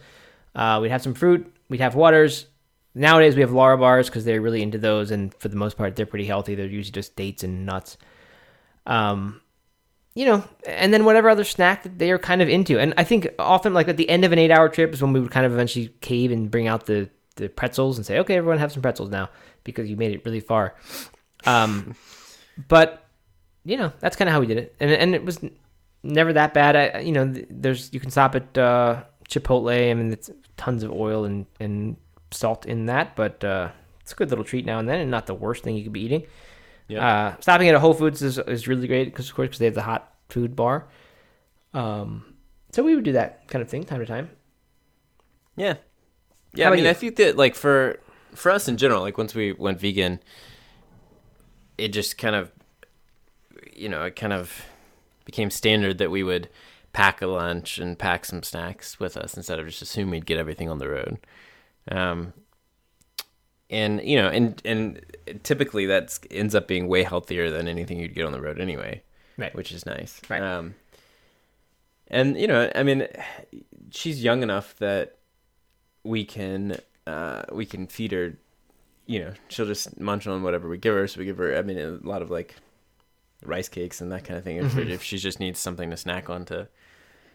Uh, we'd have some fruit. We'd have waters. Nowadays, we have Larabars because they're really into those, and for the most part, they're pretty healthy. They're usually just dates and nuts. Um, you know, and then whatever other snack that they are kind of into. And I think often, like at the end of an eight-hour trip, is when we would kind of eventually cave and bring out the the pretzels and say, "Okay, everyone have some pretzels now because you made it really far." Um, but you know, that's kind of how we did it, and and it was never that bad. I, you know, there's you can stop at uh, Chipotle. I mean, it's tons of oil and and salt in that, but uh, it's a good little treat now and then, and not the worst thing you could be eating. Uh, stopping at a Whole Foods is, is really great because, of course, because they have the hot food bar. Um, so we would do that kind of thing time to time.
Yeah. Yeah, I mean,
you?
I think that like for for us in general, like once we went vegan, it just kind of you know, it kind of became standard that we would pack a lunch and pack some snacks with us instead of just assuming we'd get everything on the road. Um and you know, and and typically that ends up being way healthier than anything you'd get on the road anyway,
Right.
which is nice.
Right.
Um, and you know, I mean, she's young enough that we can uh, we can feed her. You know, she'll just munch on whatever we give her. So we give her. I mean, a lot of like rice cakes and that kind of thing. If, if she just needs something to snack on to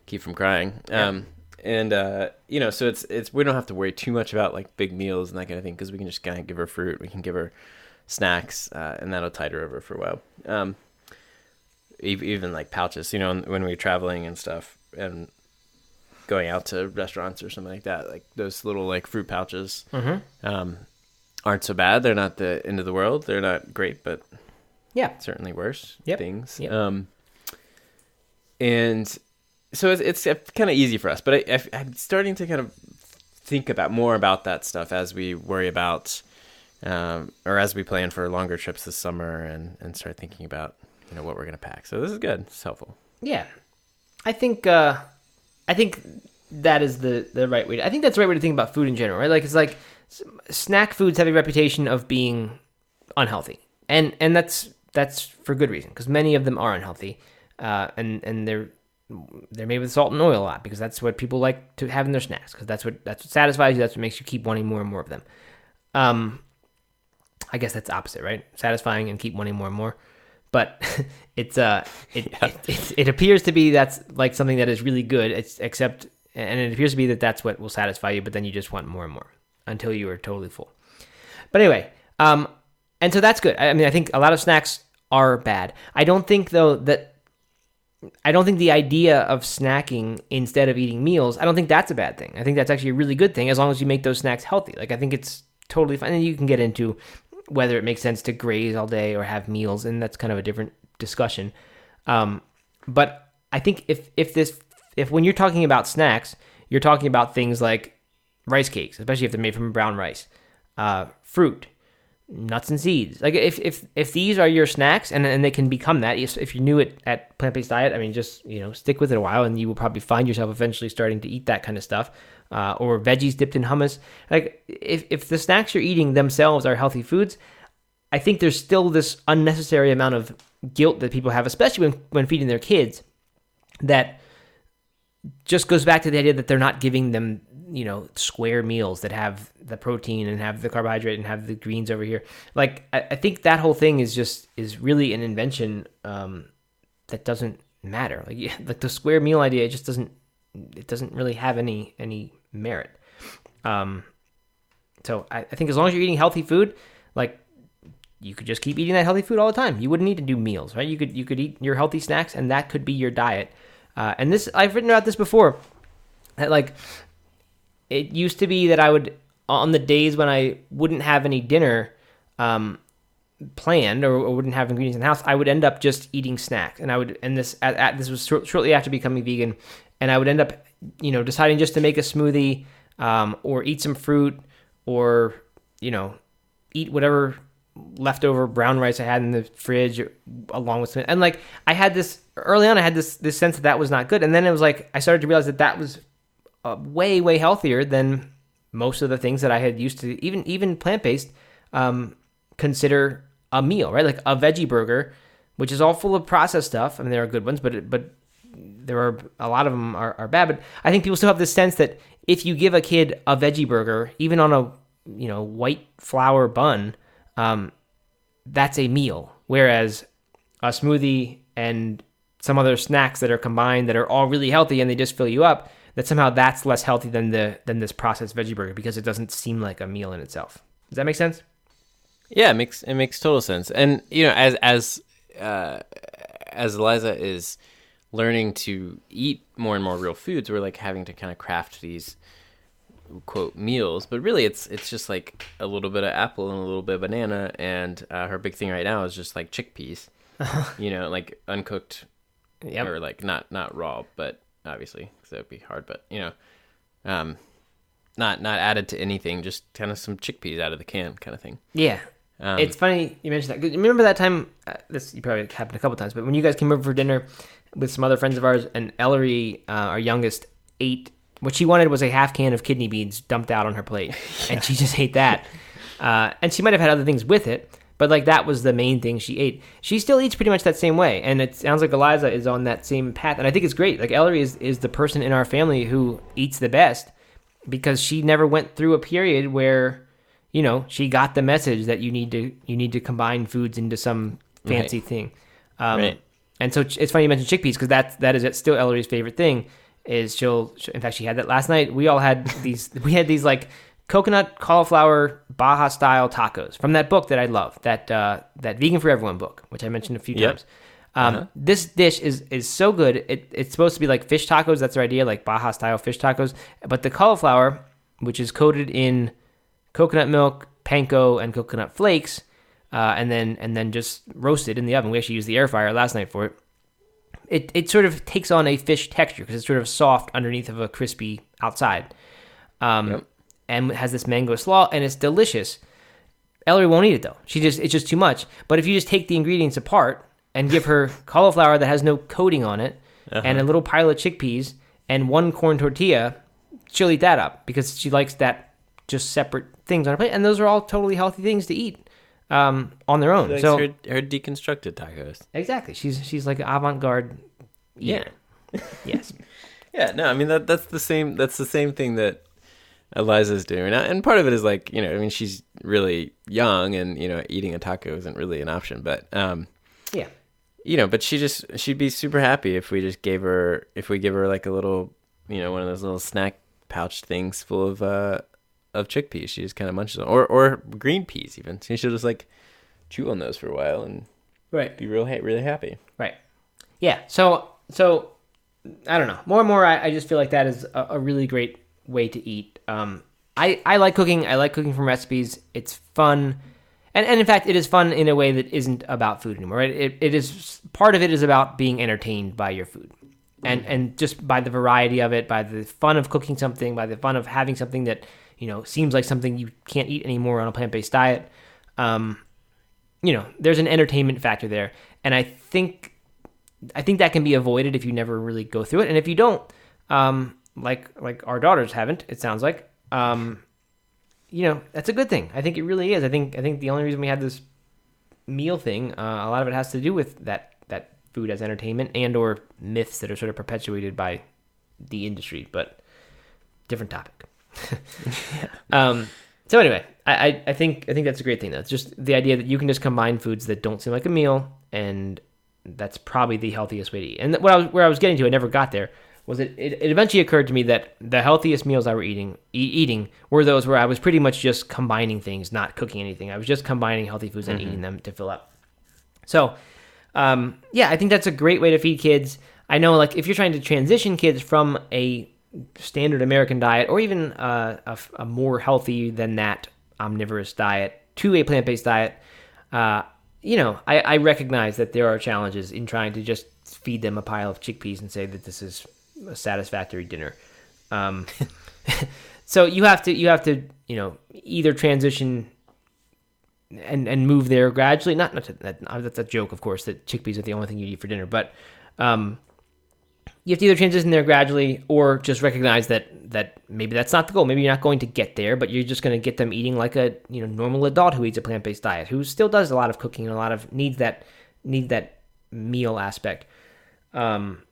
keep from crying. Um, and uh, you know, so it's it's we don't have to worry too much about like big meals and that kind of thing because we can just kind of give her fruit. We can give her snacks, uh, and that'll tide her over for a while. Um, ev- even like pouches, you know, when we were traveling and stuff, and going out to restaurants or something like that, like those little like fruit pouches
Mm-hmm.
um, aren't so bad. They're not the end of the world. They're not great, but
Yeah.
certainly worse
Yep.
things.
Yep.
Um, and so it's, it's kind of easy for us, but I, I'm starting to kind of think about more about that stuff as we worry about, um, or as we plan for longer trips this summer and, and start thinking about, you know, what we're going to pack. So this is good. It's helpful.
Yeah, I think uh, I think that is the the right way. To, I think that's the right way to think about food in general, right? Like it's like snack foods have a reputation of being unhealthy, and and that's that's for good reason because many of them are unhealthy, uh, and and they're they're made with salt and oil a lot because that's what people like to have in their snacks because that's what that's what satisfies you. That's what makes you keep wanting more and more of them. Um, I guess that's opposite, right? Satisfying and keep wanting more and more. But it's uh, it, it, it it appears to be that's like something that is really good. It's except, and it appears to be that that's what will satisfy you. But then you just want more and more until you are totally full. But anyway, um, and so that's good. I I mean, I think a lot of snacks are bad. I don't think though that I don't think the idea of snacking instead of eating meals, I don't think that's a bad thing. I think that's actually a really good thing as long as you make those snacks healthy. Like I think it's totally fine. And you can get into whether it makes sense to graze all day or have meals, and that's kind of a different discussion. Um, but I think if if this if when you're talking about snacks, you're talking about things like rice cakes, especially if they're made from brown rice, uh, fruit, nuts and seeds. Like if if if these are your snacks and and they can become that. If, you're new at, at plant based diet, I mean, just you know stick with it a while, and you will probably find yourself eventually starting to eat that kind of stuff. Uh, or veggies dipped in hummus. Like if if the snacks you're eating themselves are healthy foods, I think there's still this unnecessary amount of guilt that people have, especially when when feeding their kids, that just goes back to the idea that they're not giving them you know square meals that have the protein and have the carbohydrate and have the greens over here. Like i, I think that whole thing is just is really an invention um, that doesn't matter. Like yeah, like the square meal idea it just doesn't it doesn't really have any any merit. Um so I, I think as long as you're eating healthy food like you could just keep eating that healthy food all the time. You wouldn't need to do meals right? You could you could eat your healthy snacks and that could be your diet uh, and this i've written about this before that like it used to be that I would on the days when I wouldn't have any dinner um, planned or, or wouldn't have ingredients in the house, I would end up just eating snacks, and I would and this at, at, this was short, shortly after becoming vegan, and I would end up you know deciding just to make a smoothie um, or eat some fruit or you know eat whatever leftover brown rice I had in the fridge along with and like I had this early on I had this this sense that that was not good and then it was like I started to realize that that was uh, way way healthier than most of the things that I had used to even even plant based um, consider a meal, right? Like a veggie burger, which is all full of processed stuff. I mean, there are good ones, but but there are a lot of them are, are bad. But I think people still have this sense that if you give a kid a veggie burger, even on a you know white flour bun, um, that's a meal. Whereas a smoothie and some other snacks that are combined that are all really healthy and they just fill you up, that somehow that's less healthy than the than this processed veggie burger because it doesn't seem like a meal in itself. Does that make sense?
Yeah, it makes it makes total sense. And you know, as as uh, as Eliza is learning to eat more and more real foods, we're like having to kind of craft these quote meals. But really, it's it's just like a little bit of apple and a little bit of banana. And uh, her big thing right now is just like chickpeas. you know, like uncooked
Yep.
or like not not raw, but obviously because that would be hard. But you know, um, not not added to anything, just kind of some chickpeas out of the can, kind of thing.
Yeah.
Um,
it's funny you mentioned that. Remember that time? Uh, this you probably happened a couple times, but when you guys came over for dinner with some other friends of ours, and Ellery, uh, our youngest, ate what she wanted was a half can of kidney beans dumped out on her plate, and she just ate that. Uh, and she might have had other things with it, but like that was the main thing she ate. She still eats pretty much that same way, and it sounds like Eliza is on that same path, and I think it's great. Like Ellery is is the person in our family who eats the best because she never went through a period where you know she got the message that you need to you need to combine foods into some fancy
Right.
thing um,
Right.
and so it's funny you mentioned chickpeas because that's that is still Ellery's favorite thing is she'll in fact she had that last night we all had these we had these like coconut cauliflower Baja style tacos from that book that I love that uh, that vegan for everyone book which I mentioned a few
Yep.
times um, this dish is is so good. It, it's supposed to be like fish tacos. That's their idea, like Baja style fish tacos. But the cauliflower, which is coated in coconut milk, panko, and coconut flakes, uh, and then and then just roasted in the oven. We actually used the air fryer last night for it. It it sort of takes on a fish texture because it's sort of soft underneath of a crispy outside, um,
Yep.
And has this mango slaw, and it's delicious. Ellery won't eat it though. She just it's just too much. But if you just take the ingredients apart and give her cauliflower that has no coating on it and a little pile of chickpeas and one corn tortilla, she'll eat that up because she likes that just separate things on her plate. And those are all totally healthy things to eat um, on their own. So
her, her deconstructed tacos.
exactly, she's she's like avant-garde.
Yeah.
Yes.
Yeah, no, I mean that that's the same that's the same thing that Eliza's doing. And- And part of it is like, you know, I mean she's really young and, you know, eating a taco isn't really an option, but um
Yeah.
you know, but she just she'd be super happy if we just gave her if we give her like a little, you know, one of those little snack pouch things full of uh of chickpeas. She just kind of munches on or or green peas even. So she'll just like chew on those for a while and
Right.
be real ha- really happy.
Right. Yeah. So so I don't know. More and more, I, I just feel like that is a, a really great way to eat. Um, I I like cooking. I like cooking from recipes. It's fun, and and in fact, it is fun in a way that isn't about food anymore. Right? It it is part of it is about being entertained by your food, and and just by the variety of it, by the fun of cooking something, by the fun of having something that you know seems like something you can't eat anymore on a plant based diet. Um, you know, there's an entertainment factor there, and I think I think that can be avoided if you never really go through it, and if you don't, um, like like our daughters haven't, it sounds like, um, you know, that's a good thing. I think it really is. I think I think the only reason we had this meal thing, uh, a lot of it has to do with that that food as entertainment and or myths that are sort of perpetuated by the industry, but different topic. um, so anyway, I, I, I think I think that's a great thing though. It's just the idea that you can just combine foods that don't seem like a meal, and that's probably the healthiest way to eat. And what I was, where I was getting to, I never got there, was it, it, it eventually occurred to me that the healthiest meals I were eating e- eating were those where I was pretty much just combining things, not cooking anything. I was just combining healthy foods and eating them to fill up. So, um, yeah, I think that's a great way to feed kids. I know, like, if you're trying to transition kids from a standard American diet or even uh, a, a more healthy than that omnivorous diet to a plant based diet, uh, you know, I, I recognize that there are challenges in trying to just feed them a pile of chickpeas and say that this is a satisfactory dinner. Um, so you have to you have to you know either transition and and move there gradually. Not, not to, that, that's a joke, of course, that chickpeas are the only thing you eat for dinner, but um, you have to either transition there gradually or just recognize that that maybe that's not the goal. Maybe you're not going to get there, but you're just going to get them eating like a you know normal adult who eats a plant based diet, who still does a lot of cooking and a lot of needs that need that meal aspect. Um,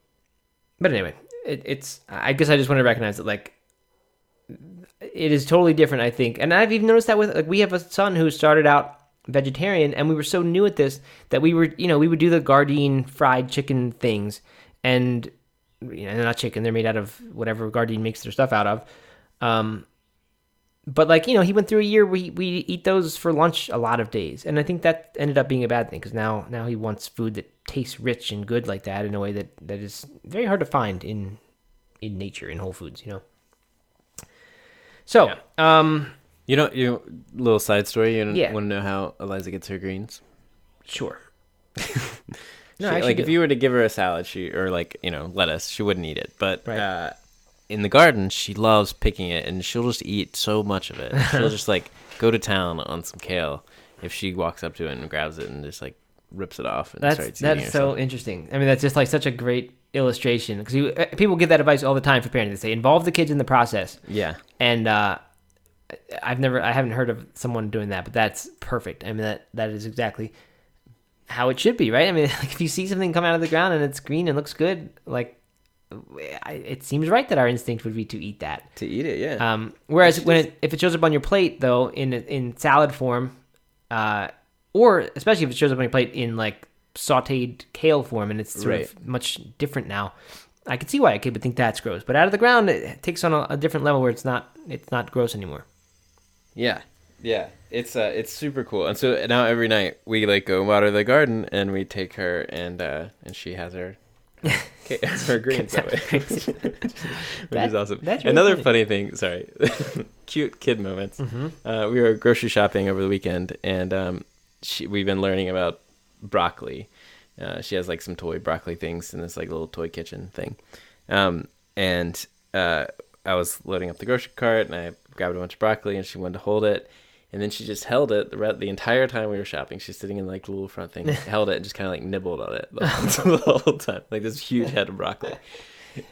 but anyway, it, it's I guess I just want to recognize that like it is totally different. I think, and I've even noticed that with like we have a son who started out vegetarian, and we were so new at this that we were you know we would do the Gardein fried chicken things, and you know they're not chicken; they're made out of whatever Gardein makes their stuff out of. Um, but like you know, he went through a year where he, we eat those for lunch a lot of days, and I think that ended up being a bad thing because now now he wants food that tastes rich and good like that in a way that that is very hard to find in in nature in Whole Foods, you know. So, um,
You know, you little side story. You
Yeah.
want to know how Eliza gets her greens?
sure. No, I
like if you were to give her a salad, she or like you know lettuce, she wouldn't eat it. But
Right.
uh, in the garden, she loves picking it, and she'll just eat so much of it. She'll just like go to town on some kale if she walks up to it and grabs it and just like rips it off and
that's
starts eating
that's so interesting. I mean, that's just like such a great illustration because people give that advice all the time for parenting. They say involve the kids in the process.
yeah,
and uh, I've never, I haven't heard of someone doing that, but that's perfect. I mean, that that is exactly how it should be, right? I mean, like if you see something come out of the ground and it's green and looks good, like it seems right that our instinct would be to eat that.
to eat it. Yeah,
Um, whereas when it, if it shows up on your plate, though, in in salad form, uh, or especially if it shows up on your plate in like sautéed kale form, and it's sort
Right.
of much different now. I can see why a kid would think that's gross, but out of the ground, it takes on a, a different level where it's not it's not gross anymore.
Yeah, yeah. It's uh, it's super cool. And so now every night we like go water the garden, and we take her, and uh, and she has her. Her greens that way, which
That-
is awesome.
really
Another
funny.
funny thing, sorry, cute kid moments.
Mm-hmm.
Uh, we were grocery shopping over the weekend, and um, she, we've been learning about broccoli. Uh, she has like some toy broccoli things in this like little toy kitchen thing, um, and uh, I was loading up the grocery cart, and I grabbed a bunch of broccoli, and she wanted to hold it, and then she just held it the, the entire time we were shopping. She's sitting in like the little front thing, held it, and just kind of like nibbled on it the, the whole time, like this huge head of broccoli.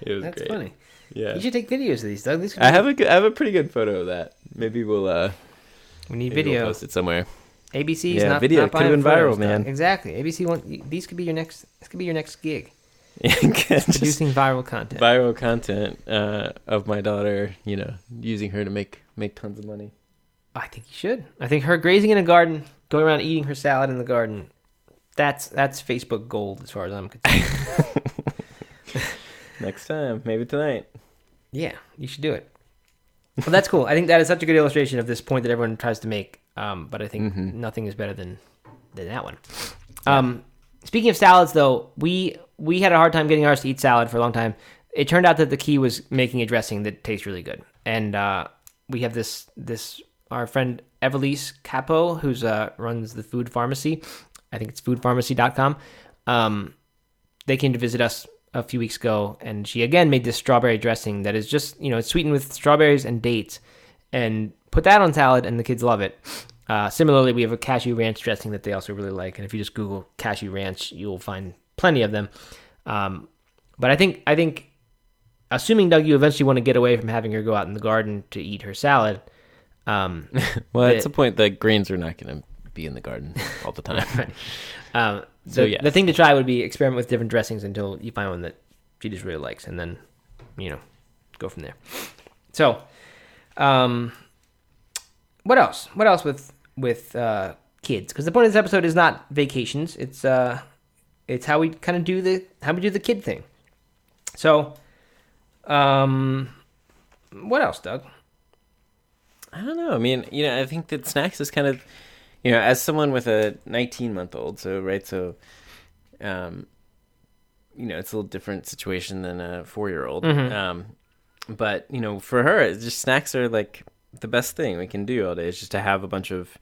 It was
That's
great.
funny.
Yeah,
You should take videos of these, Doug. These could
I have a good, I have a pretty good photo of that. Maybe we'll uh
we need
maybe we'll
video.
post it somewhere.
ABC's
Yeah,
not
video
not
could've been viral,
photos, Doug.
man.
Exactly. ABC want these could be your next. This could be your next gig. Producing viral content.
viral content uh, of my daughter, you know, using her to make make tons of money.
I think you should. I think her grazing in a garden, going around eating her salad in the garden, that's that's Facebook gold as far as I'm concerned.
Next time, maybe tonight.
yeah, you should do it. Well, that's cool. I think that is such a good illustration of this point that everyone tries to make. Um, but I think
Mhm.
nothing is better than than that one. Um, speaking of salads, though, we we had a hard time getting ours to eat salad for a long time. It turned out that the key was making a dressing that tastes really good, and uh, we have this this our friend Evelise Capo, who's uh, runs the food pharmacy. I think it's foodpharmacy.com. Um, they came to visit us a few weeks ago, and she again made this strawberry dressing that is just you know it's sweetened with strawberries and dates, and put that on salad, and the kids love it. Uh, similarly, we have a cashew ranch dressing that they also really like, and if you just Google cashew ranch, you'll find plenty of them. Um, but I think I think, assuming Doug, you eventually want to get away from having her go out in the garden to eat her salad. Um,
Well,
The-
it's a point that greens are not going to be in the garden all the time.
Um,
So,
the,
yes.
the thing to try would be experiment with different dressings until you find one that she just really likes, and then you know go from there. So, um, what else? What else with with uh, kids? Because the point of this episode is not vacations. It's uh, it's how we kind of do the how we do the kid thing. So, um, what else, Doug?
I don't know. I mean, you know, I think that snacks is kind of, you know, as someone with a 19 month old, so right, so, um, you know, it's a little different situation than a four year old.
Mhm.
Um, but you know, for her, it's just snacks are like the best thing we can do all day. Is just to have a bunch of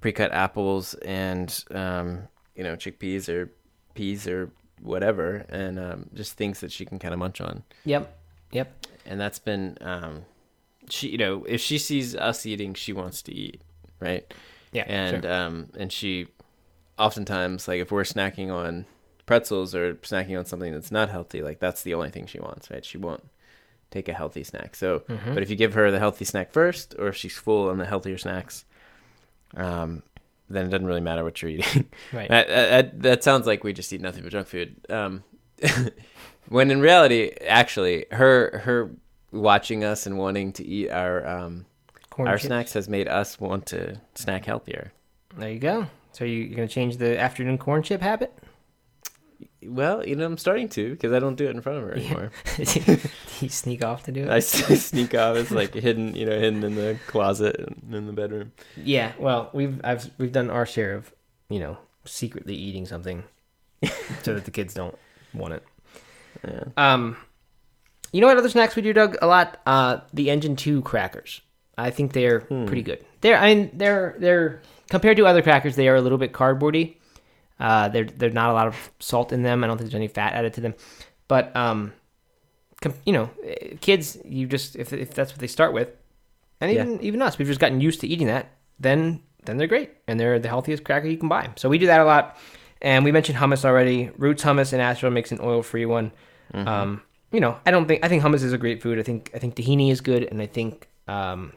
pre-cut apples and um, you know, chickpeas or peas or whatever, and um, just things that she can kind of munch on
Yep, yep.
and that's been um she you know if she sees us eating she wants to eat right
Yeah,
and
sure.
um and she oftentimes like if we're snacking on pretzels or snacking on something that's not healthy like that's the only thing she wants right she won't take a healthy snack. So,
Mm-hmm.
but if you give her the healthy snack first, or if she's full on the healthier snacks, um, then it doesn't really matter what you're eating.
Right.
that, that, that sounds like we just eat nothing but junk food. Um, when in reality, actually, her her watching us and wanting to eat our um,
Corn
our
chips.
snacks has made us want to snack healthier.
There you go. So you, you're gonna change the afternoon corn chip habit?
Well, you know, I'm starting to because I don't do it in front of her anymore.
you sneak off to do it?
I sneak off. It's like hidden, you know, hidden in the closet and in the bedroom.
Yeah, well, we've I've we've done our share of, you know, secretly eating something so that the kids don't want it.
Yeah.
Um you know what other snacks we do, Doug? A lot uh the Engine 2 crackers. I think they're pretty good. They're I mean they're they're compared to other crackers, they are a little bit cardboardy. Uh they're there's not a lot of salt in them. I don't think there's any fat added to them. But um com- you know, eh, kids, you just if if that's what they start with, and
Yeah.
even even us, we've just gotten used to eating that. Then then they're great, and they're the healthiest cracker you can buy. So we do that a lot. And we mentioned hummus already. Roots hummus and Astro makes an oil-free one. Um, you know, I don't think I think hummus is a great food. I think I think tahini is good, and I think um,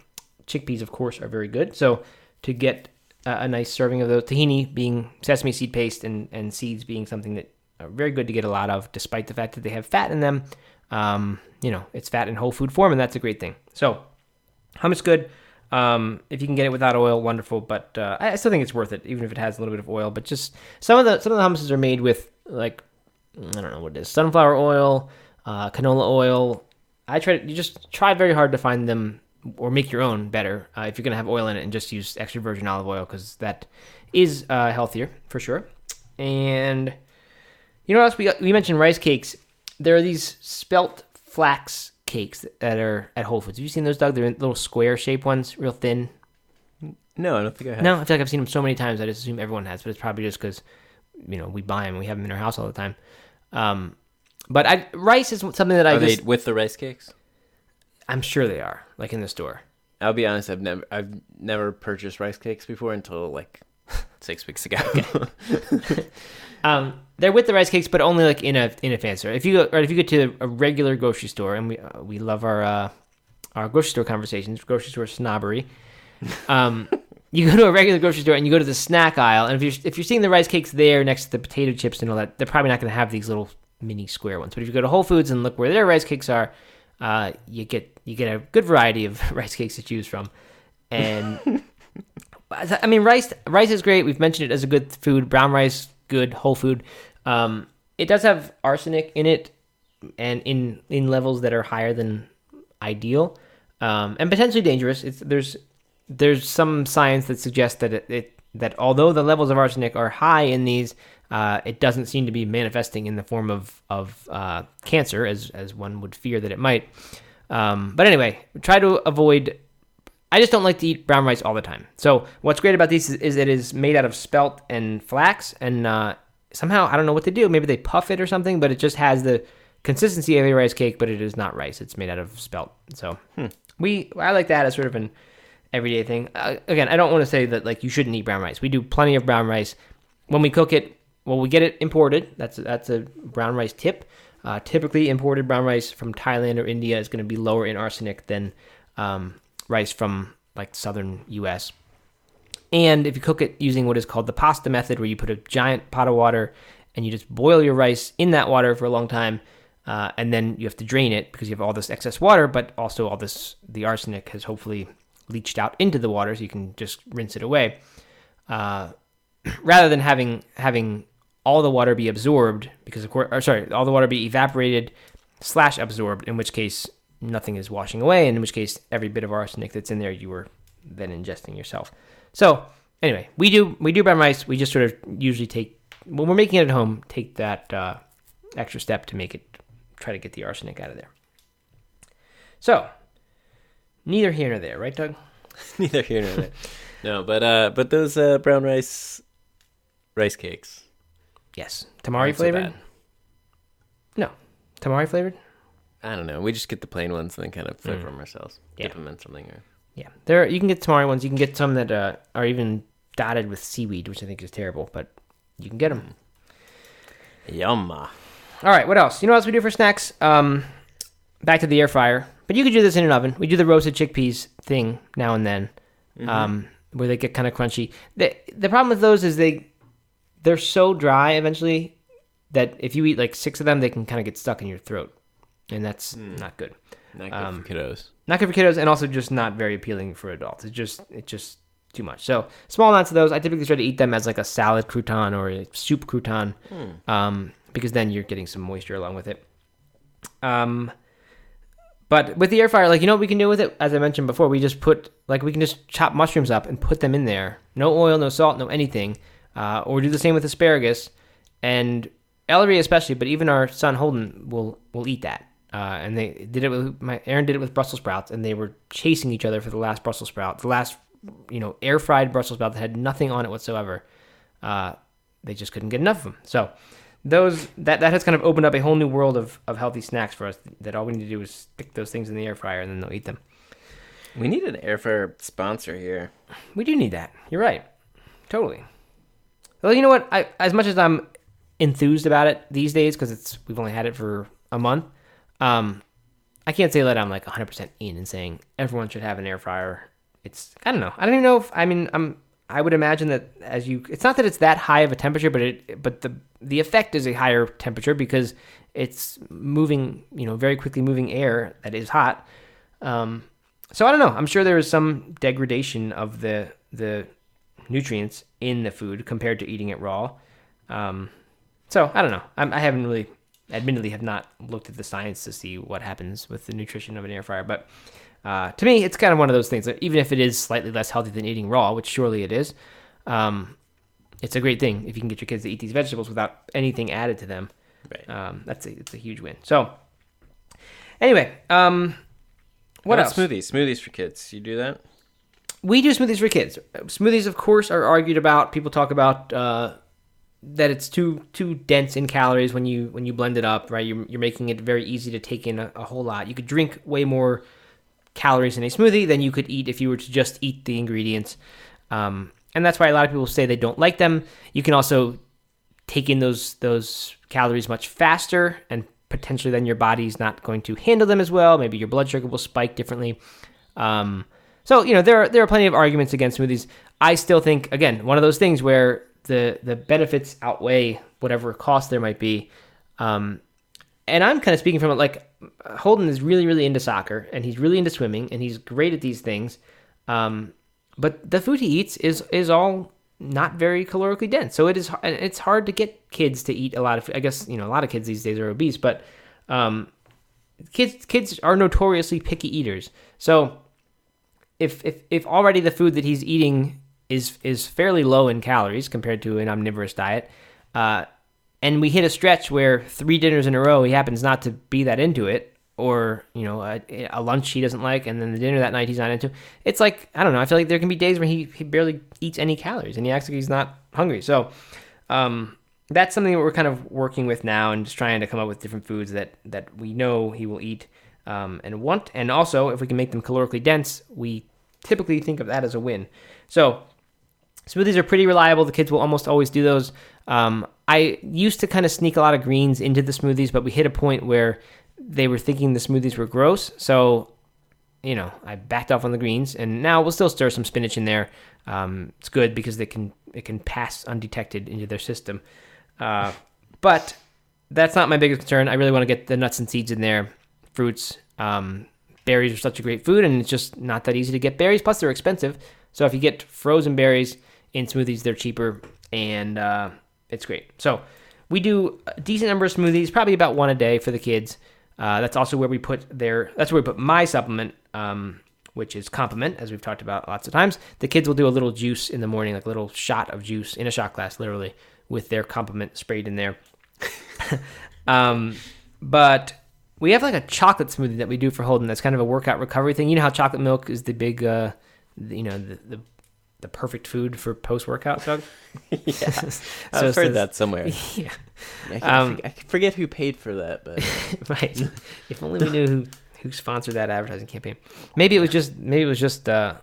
chickpeas, of course, are very good. So to get a, a nice serving of those tahini being sesame seed paste and and seeds being something that are very good to get a lot of, despite the fact that they have fat in them. Um, you know, it's fat in whole food form, and that's a great thing. So hummus good. Um, if you can get it without oil, wonderful. But uh, I still think it's worth it, even if it has a little bit of oil. But just some of the some of the hummuses are made with like I don't know what it is, sunflower oil, uh, canola oil. I try to you just try very hard to find them or make your own better uh, if you're gonna have oil in it, and just use extra virgin olive oil because that is uh, healthier for sure. And you know what else we got? We mentioned rice cakes. There are these spelt flax cakes that are at Whole Foods. Have you seen those, Doug? They're little square shaped ones, real thin.
No, I don't think I have.
No, I feel like I've seen them so many times. I just assume everyone has, but it's probably just because you know we buy them, we have them in our house all the time. Um, but I, rice is something that I
Are
just
they with the rice cakes?
I'm sure they are like in the store.
I'll be honest. I've never, I've never purchased rice cakes before until like six weeks ago.
Um, they're with the rice cakes, but only like in a in a fan store. If you go or if you go to a regular grocery store, and we uh, we love our uh, our grocery store conversations, grocery store snobbery. Um, you go to a regular grocery store and you go to the snack aisle, and if you're if you're seeing the rice cakes there next to the potato chips and all that, they're probably not going to have these little mini square ones. But if you go to Whole Foods and look where their rice cakes are, uh, you get you get a good variety of rice cakes to choose from, and. I mean, rice. Rice is great. We've mentioned it as a good food. Brown rice, good whole food. Um, it does have arsenic in it, and in in levels that are higher than ideal, um, and potentially dangerous. It's there's there's some science that suggests that it, it that although the levels of arsenic are high in these, uh, it doesn't seem to be manifesting in the form of of uh, cancer as as one would fear that it might. Um, but anyway, try to avoid I just don't like to eat brown rice all the time. So what's great about these is, is it is made out of spelt and flax, and uh, somehow I don't know what they do. Maybe they puff it or something, but it just has the consistency of a rice cake, but it is not rice. It's made out of spelt. So we I like that as sort of an everyday thing. Uh, again, I don't want to say that like you shouldn't eat brown rice. We do plenty of brown rice when we cook it. Well, we get it imported. That's that's a brown rice tip. Uh, typically, imported brown rice from Thailand or India is going to be lower in arsenic than um, rice from like southern U.S. And if you cook it using what is called the pasta method, where you put a giant pot of water and you just boil your rice in that water for a long time, uh, and then you have to drain it because you have all this excess water, but also all this the arsenic has hopefully leached out into the water, so you can just rinse it away. Uh, rather than having having all the water be absorbed, because of course, or sorry, all the water be evaporated slash absorbed, in which case nothing is washing away, and in which case every bit of arsenic that's in there you were then ingesting yourself. So anyway, we do we do brown rice. We just sort of usually take when we're making it at home, take that uh, extra step to make it try to get the arsenic out of there. So neither here nor there, right, Doug?
Neither here nor there. No, but uh, but those uh, brown rice rice cakes.
Yes, tamari
so
flavored.
bad.
no, tamari flavored.
I don't know. We just get the plain ones and then kind of flavor them ourselves.
Mm. Yeah.
Dip them in something. Or...
Yeah, there you can get tamari ones. You can get some that uh, are even dotted with seaweed, which I think is terrible, but you can get them.
Yumma.
All right, what else? You know what else we do for snacks? Um, back to the air fryer. But you could do this in an oven. We do the roasted chickpeas thing now and then, um, where they get kind of crunchy. The the problem with those is they they're so dry eventually that if you eat like six of them, they can kind of get stuck in your throat, and that's not good.
Not good
Um,
for kiddos.
Not good for kiddos, and also just not very appealing for adults. It's just it's just too much. So small amounts of those. I typically try to eat them as like a salad crouton or a soup crouton, um, because then you're getting some moisture along with it. Um, but with the air fryer, like you know what we can do with it, as I mentioned before, we just put like we can just chop mushrooms up and put them in there. No oil, no salt, no anything. Uh, or do the same with asparagus and Ellery especially, but even our son Holden will will eat that. Uh, and they did it with my Erin did it with Brussels sprouts, and they were chasing each other for the last Brussels sprout, the last you know air fried Brussels sprout that had nothing on it whatsoever. Uh, they just couldn't get enough of them. So those that that has kind of opened up a whole new world of, of healthy snacks for us. That all we need to do is stick those things in the air fryer, and then they'll eat them.
We need an air fryer sponsor here.
We do need that. You're right. Totally. Well, you know what? I as much as I'm enthused about it these days because it's we've only had it for a month. Um, I can't say that I'm like 100% in and saying everyone should have an air fryer. It's I don't know. I don't even know if I mean I'm I would imagine that as you it's not that it's that high of a temperature, but it but the the effect is a higher temperature because it's moving, you know, very quickly moving air that is hot. Um, so I don't know. I'm sure there is some degradation of the the nutrients in the food compared to eating it raw. Um, so I don't know. I'm, I haven't really, admittedly, have not looked at the science to see what happens with the nutrition of an air fryer. But uh, to me, it's kind of one of those things that even if it is slightly less healthy than eating raw, which surely it is, um, it's a great thing if you can get your kids to eat these vegetables without anything added to them.
Right.
Um, that's a, it's a huge win. So anyway, um, what else?
about Smoothies. Smoothies for kids. You do that?
We do smoothies for kids. Smoothies, of course, are argued about. People talk about uh, that it's too too dense in calories when you when you blend it up. Right, you're, you're making it very easy to take in a, a whole lot. You could drink way more calories in a smoothie than you could eat if you were to just eat the ingredients. Um, and that's why a lot of people say they don't like them. You can also take in those those calories much faster and potentially then your body's not going to handle them as well maybe your blood sugar will spike differently um, so you know there are, there are plenty of arguments against smoothies i still think again one of those things where the the benefits outweigh whatever cost there might be um, and i'm kind of speaking from it like holden is really really into soccer and he's really into swimming and he's great at these things um, but the food he eats is is all not very calorically dense. So it is it's hard to get kids to eat a lot of. I guess you know a lot of kids these days are obese, but um, kids kids are notoriously picky eaters. So if if if already the food that he's eating is is fairly low in calories compared to an omnivorous diet, uh, and we hit a stretch where three dinners in a row he happens not to be that into it, or you know a, a lunch he doesn't like, and then the dinner that night he's not into. It's like I don't know. I feel like there can be days where he, he barely eats any calories, and he acts like he's not hungry. So um, that's something that we're kind of working with now, and just trying to come up with different foods that that we know he will eat um, and want. And also, if we can make them calorically dense, we typically think of that as a win. So smoothies are pretty reliable. The kids will almost always do those. Um, I used to kind of sneak a lot of greens into the smoothies, but we hit a point where they were thinking the smoothies were gross. So, you know, I backed off on the greens, and now we'll still stir some spinach in there. Um, it's good because they can it can pass undetected into their system. Uh, but that's not my biggest concern. I really want to get the nuts and seeds in there, fruits. Um, berries are such a great food, and it's just not that easy to get berries. Plus, they're expensive. So if you get frozen berries in smoothies, they're cheaper, and uh, it's great. So we do a decent number of smoothies, probably about one a day for the kids. Uh, that's also where we put their. That's where we put my supplement, um, which is complement, as we've talked about lots of times. The kids will do a little juice in the morning, like a little shot of juice in a shot glass, literally, with their complement sprayed in there. um, but we have like a chocolate smoothie that we do for Holden. That's kind of a workout recovery thing. You know how chocolate milk is the big, uh, the, you know, the, the the perfect food for post workout, Doug.
yeah,
So
I've heard that somewhere.
yeah,
I, can,
Um,
I forget who paid for that, but
right. if only we knew who who sponsored that advertising campaign. Maybe it was just maybe it was just uh,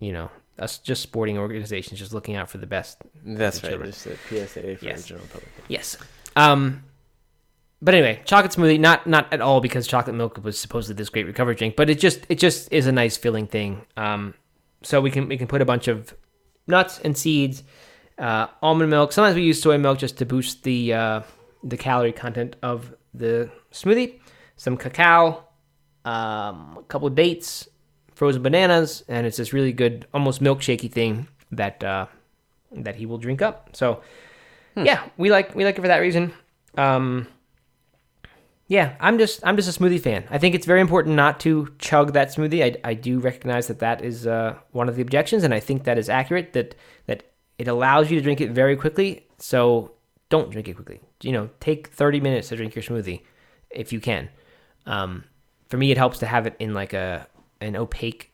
you know us just sporting organizations just looking out for the best.
that's right.
children.
Just a PSA for
Yes.
the general public.
Yes. Um. But anyway, chocolate smoothie, not not at all because chocolate milk was supposedly this great recovery drink, but it just it just is a nice filling thing. Um, so we can we can put a bunch of nuts and seeds, uh, almond milk. Sometimes we use soy milk just to boost the uh, the calorie content of the smoothie. Some cacao, um, a couple of dates, frozen bananas, and it's this really good, almost milkshakey thing that uh, that he will drink up. So yeah, we like we like it for that reason. Um, yeah, I'm just I'm just a smoothie fan. I think it's very important not to chug that smoothie. I, I do recognize that that is uh, one of the objections, and I think that is accurate. That that it allows you to drink it very quickly. So don't drink it quickly. You know, take 30 minutes to drink your smoothie if you can. Um, for me, it helps to have it in like a an opaque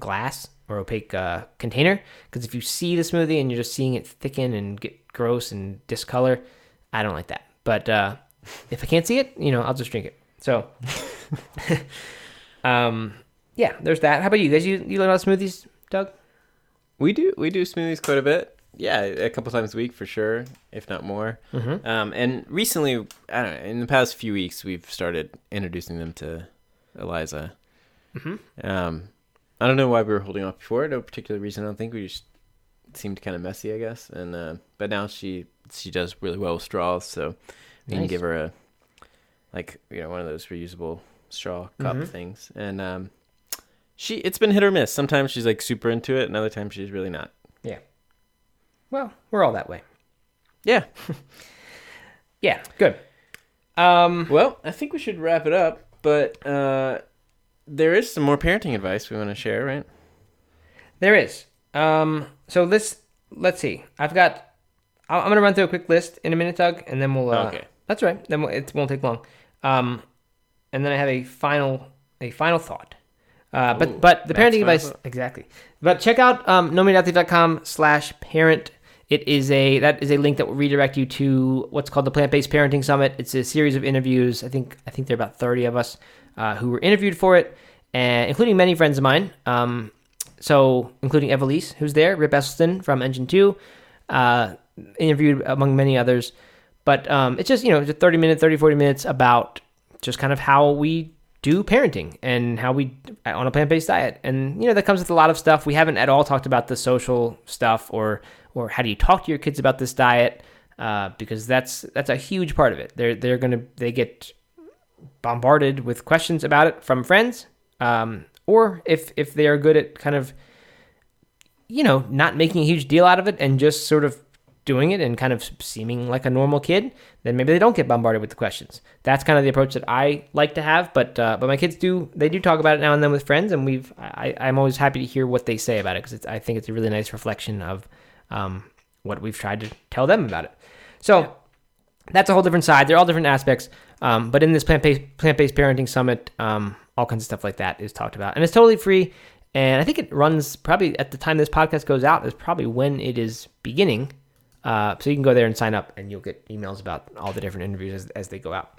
glass or opaque uh, container because if you see the smoothie and you're just seeing it thicken and get gross and discolor, I don't like that. But uh, if I can't see it, you know, I'll just drink it. So, um, yeah, there's that. How about you guys? You you learn about smoothies, Doug?
We do we do smoothies quite a bit. Yeah, a couple times a week for sure, if not more.
Mhm.
Um, and recently, I don't know, in the past few weeks, we've started introducing them to Eliza.
Mhm.
Um, I don't know why we were holding off before. No particular reason. I don't think we just seemed kind of messy, I guess. And uh, but now she she does really well with straws, so we can give her a like you know one of those reusable straw cup
Mhm.
things. And um, she it's been hit or miss. Sometimes she's like super into it, and other times she's really not. Yeah.
Well, we're all that way.
Yeah.
Yeah, good. Um,
Well, I think we should wrap it up, but uh, there is some more parenting advice we want to share, right?
There is. Um, so this, let's see. I've got. I'm gonna run through a quick list in a minute, Doug, and then we'll. Uh,
Okay.
That's right. Then it won't take long. Um, and then I have a final a final thought. Uh, but
Ooh,
but the parenting advice exactly. But check out um, nomeatathlete.com slash parent. It is a that is a link that will redirect you to what's called the Plant Based Parenting Summit. It's a series of interviews. I think I think there are about thirty of us uh, who were interviewed for it, and including many friends of mine. Um, so including Evelise, who's there, Rip Esselstyn from Engine Two, uh, interviewed among many others. But um, it's just you know just 30 minutes, 30, 40 minutes about just kind of how we do parenting and how we on a plant-based diet. And you know that comes with a lot of stuff. We haven't at all talked about the social stuff or or how do you talk to your kids about this diet uh, because that's that's a huge part of it. They're they're gonna they get bombarded with questions about it from friends um, or if if they are good at kind of you know not making a huge deal out of it and just sort of doing it and kind of seeming like a normal kid, then maybe they don't get bombarded with the questions. That's kind of the approach that I like to have. But uh, but my kids do they do talk about it now and then with friends, and we've I, I'm always happy to hear what they say about it because I think it's a really nice reflection of um, what we've tried to tell them about it. So that's a whole different side. They're all different aspects. Um, but in this plant based plant based parenting summit, um, all kinds of stuff like that is talked about, and it's totally free. And I think it runs probably at the time this podcast goes out is probably when it is beginning. Uh, so you can go there and sign up, and you'll get emails about all the different interviews as, as they go out.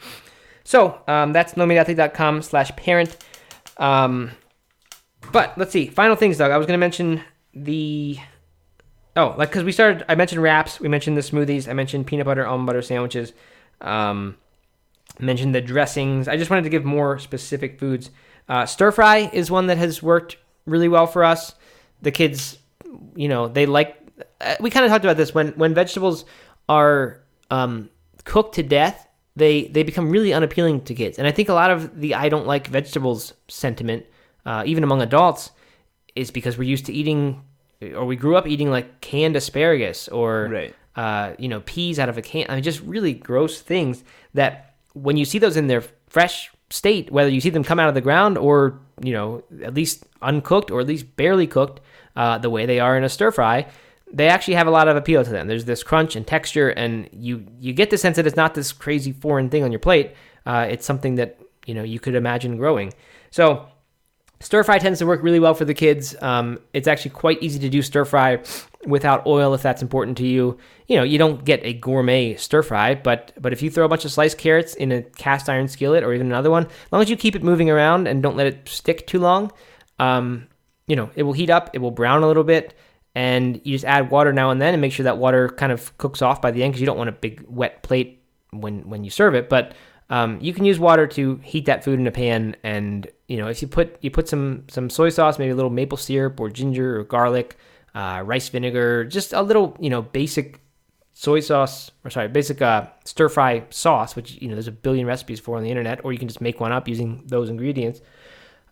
So um, that's nomeatathlete.com slash parent. Um, but let's see. Final things, Doug. I was going to mention the. Oh, like because we started. I mentioned wraps. We mentioned the smoothies. I mentioned peanut butter, almond butter sandwiches. Um, mentioned the dressings. I just wanted to give more specific foods. Uh, stir fry is one that has worked really well for us. The kids, you know, they like. We kind of talked about this when when vegetables are um, cooked to death. They they become really unappealing to kids, and I think a lot of the "I don't like vegetables" sentiment, uh, even among adults, is because we're used to eating, or we grew up eating like canned asparagus or
Right.
uh, you know, peas out of a can. I mean, just really gross things that when you see those in their fresh state, whether you see them come out of the ground or, you know, at least uncooked or at least barely cooked, uh, the way they are in a stir fry, they actually have a lot of appeal to them. There's this crunch and texture, and you you get the sense that it's not this crazy foreign thing on your plate. Uh, it's something that you know you could imagine growing. So Stir fry tends to work really well for the kids. Um, it's actually quite easy to do stir fry without oil if that's important to you. You know, you don't get a gourmet stir fry, but but if you throw a bunch of sliced carrots in a cast iron skillet or even another one, as long as you keep it moving around and don't let it stick too long, um, you know, it will heat up, it will brown a little bit, and you just add water now and then and make sure that water kind of cooks off by the end because you don't want a big wet plate when when you serve it. But Um, you can use water to heat that food in a pan, and you know if you put you put some some soy sauce, maybe a little maple syrup or ginger or garlic, uh, rice vinegar, just a little you know basic soy sauce or sorry basic uh, stir fry sauce, which you know there's a billion recipes for on the internet, or you can just make one up using those ingredients.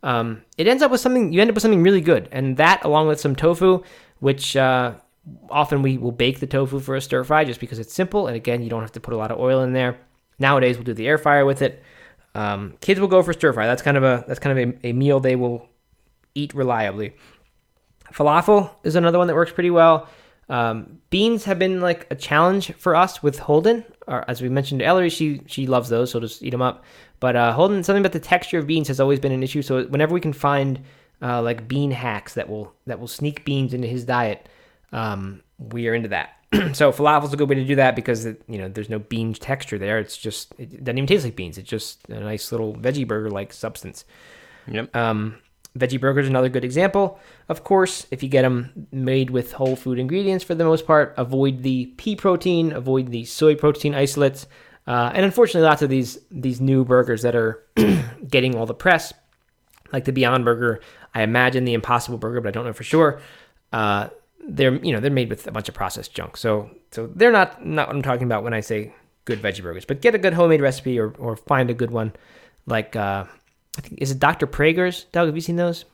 Um, it ends up with something you end up with something really good, and that along with some tofu, which uh, often we will bake the tofu for a stir fry just because it's simple, and again you don't have to put a lot of oil in there. Nowadays, we'll do the air fryer with it. Um, kids will go for stir fry. That's kind of a that's kind of a, a, meal they will eat reliably. Falafel is another one that works pretty well. Um, beans have been like a challenge for us with Holden. Or, as we mentioned, Ellery she she loves those, so just eat them up. But uh, Holden, something about the texture of beans has always been an issue. So whenever we can find uh, like bean hacks that will that will sneak beans into his diet, um, we are into that. so falafel's a good way to do that because it, you know there's no bean texture there. It's just it doesn't even taste like beans. It's just a nice little veggie burger like substance.
Yep.
Um, veggie burgers another good example. Of course, if you get them made with whole food ingredients for the most part, avoid the pea protein, avoid the soy protein isolates, uh, and unfortunately, lots of these these new burgers that are getting all the press, like the Beyond Burger. I imagine the Impossible Burger, but I don't know for sure. Uh, they're you know they're made with a bunch of processed junk. So so they're not not what I'm talking about when I say good veggie burgers. But get a good homemade recipe or or find a good one. Like uh, I think is it Dr. Praeger's? Doug, have you seen those?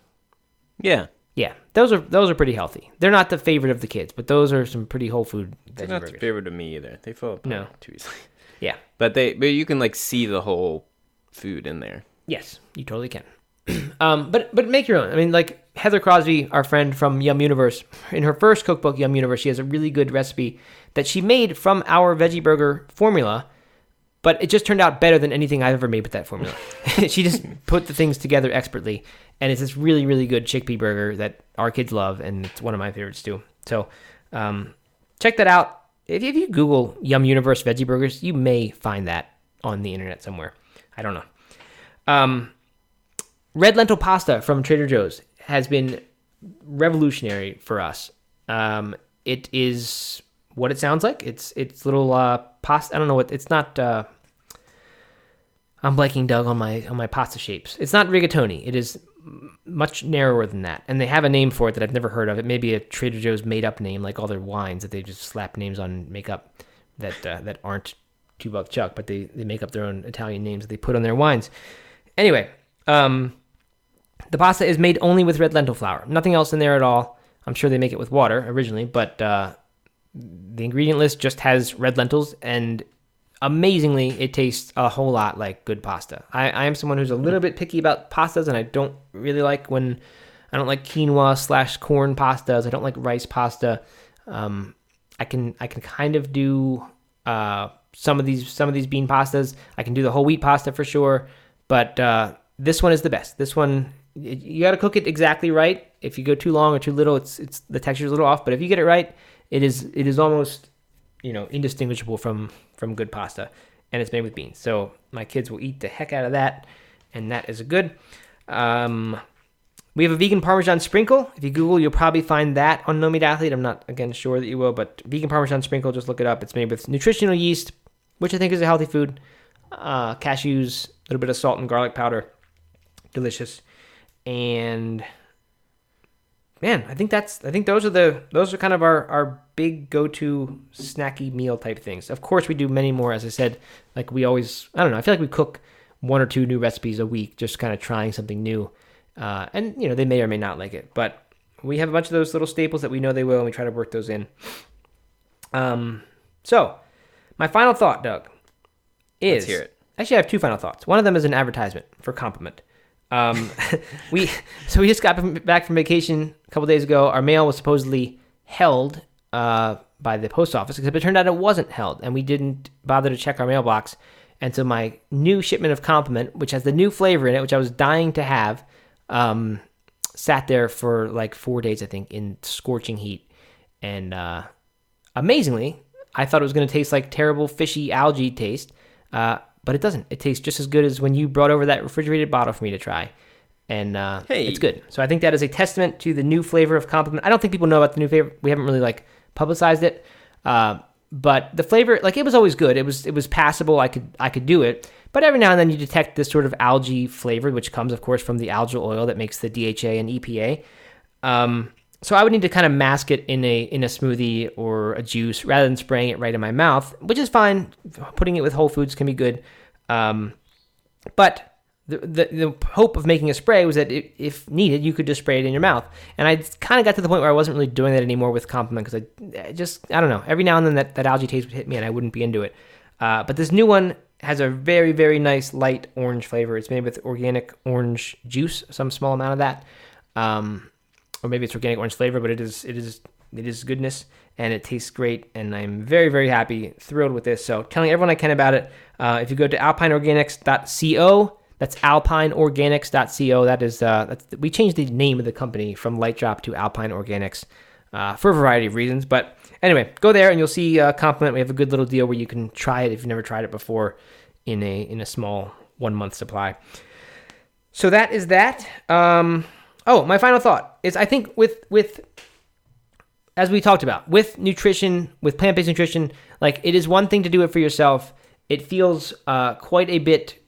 Yeah.
Yeah, those are those are pretty healthy. They're not the favorite of the kids, but those are some pretty whole food veggie
They're not
burgers.
the favorite of me either. They fall apart
No.
too easily.
Yeah.
But they but you can like see the whole food in there.
Yes, you totally can. um, but but make your own. I mean, like Heather Crosby, our friend from Yum Universe, in her first cookbook, Yum Universe, she has a really good recipe that she made from our veggie burger formula. But it just turned out better than anything I've ever made with that formula. she just put the things together expertly, and it's this really really good chickpea burger that our kids love, and it's one of my favorites too. So um, check that out. If, if you Google Yum Universe veggie burgers, you may find that on the internet somewhere. I don't know. Um, red lentil pasta from Trader Joe's has been revolutionary for us. Um, it is what it sounds like. It's it's little uh, pasta. I don't know what it's not. Uh, I'm blanking, Doug, on my on my pasta shapes. It's not rigatoni. It is much narrower than that, and they have a name for it that I've never heard of. It may be a Trader Joe's made up name, like all their wines that they just slap names on and make up that uh, that aren't two buck chuck, but they they make up their own Italian names that they put on their wines. Anyway, um, the pasta is made only with red lentil flour. Nothing else in there at all. I'm sure they make it with water originally, but uh, the ingredient list just has red lentils, and amazingly, it tastes a whole lot like good pasta. I, I am someone who's a little bit picky about pastas, and I don't really like when I don't like quinoa slash corn pastas. I don't like rice pasta. Um, I can I can kind of do uh, some of these some of these bean pastas. I can do the whole wheat pasta for sure, but uh, this one is the best. This one you got to cook it exactly right. If you go too long or too little, it's it's the texture's a little off. But if you get it right, it is it is almost you know indistinguishable from from good pasta, and it's made with beans. So my kids will eat the heck out of that, and that is good. Um, we have a vegan Parmesan sprinkle. If you Google, you'll probably find that on No Meat Athlete. I'm not again sure that you will, but vegan Parmesan sprinkle, just look it up. It's made with nutritional yeast, which I think is a healthy food. Uh, cashews, a little bit of salt and garlic powder, delicious. And man, I think that's I think those are the those are kind of our our big go to snacky meal type things. Of course, we do many more. As I said, like we always I don't know. I feel like we cook one or two new recipes a week, just kind of trying something new. Uh, and you know they may or may not like it, but we have a bunch of those little staples that we know they will, and we try to work those in. Um, so my final thought, Doug, is
Let's hear it.
actually I have two final thoughts. One of them is an advertisement for complement. Um, we so we just got back from vacation a couple days ago. Our mail was supposedly held uh, by the post office, except it turned out it wasn't held, and we didn't bother to check our mailbox. And so my new shipment of complement, which has the new flavor in it, which I was dying to have, um, sat there for like four days, I think, in scorching heat. And uh, amazingly, I thought it was going to taste like terrible fishy algae taste, uh, but it doesn't. It tastes just as good as when you brought over that refrigerated bottle for me to try. And uh,
Hey.
it's good. So I think that is a testament to the new flavor of complement. I don't think people know about the new flavor. We haven't really like publicized it. Uh, but the flavor, like it was always good. It was it was passable. I could I could do it. but every now and then you detect this sort of algae flavor, which comes, of course, from the algal oil that makes the DHA and EPA. Um, so I would need to kind of mask it in a in a smoothie or a juice rather than spraying it right in my mouth, which is fine. Putting it with whole foods can be good, um, but the, the, the hope of making a spray was that it, if needed, you could just spray it in your mouth. And I kind of got to the point where I wasn't really doing that anymore with Complement because I, I, just, I don't know, every now and then that, that algae taste would hit me and I wouldn't be into it. Uh, but this new one has a very, very nice light orange flavor. It's made with organic orange juice, some small amount of that. Um, or maybe it's organic orange flavor, but it is, it is, it is goodness and it tastes great. And I'm very, very happy, thrilled with this. So telling everyone I can about it. Uh, if you go to alpineorganics.co, that's alpineorganics.co. That is, uh, that's, we changed the name of the company from Light Drop to Alpine Organics uh, for a variety of reasons. But anyway, go there and you'll see uh, Complement. We have a good little deal where you can try it if you've never tried it before in a in a small one month supply. So that is that. Um, oh, my final thought is I think with with as we talked about with nutrition, with plant based nutrition, like it is one thing to do it for yourself. It feels uh, quite a bit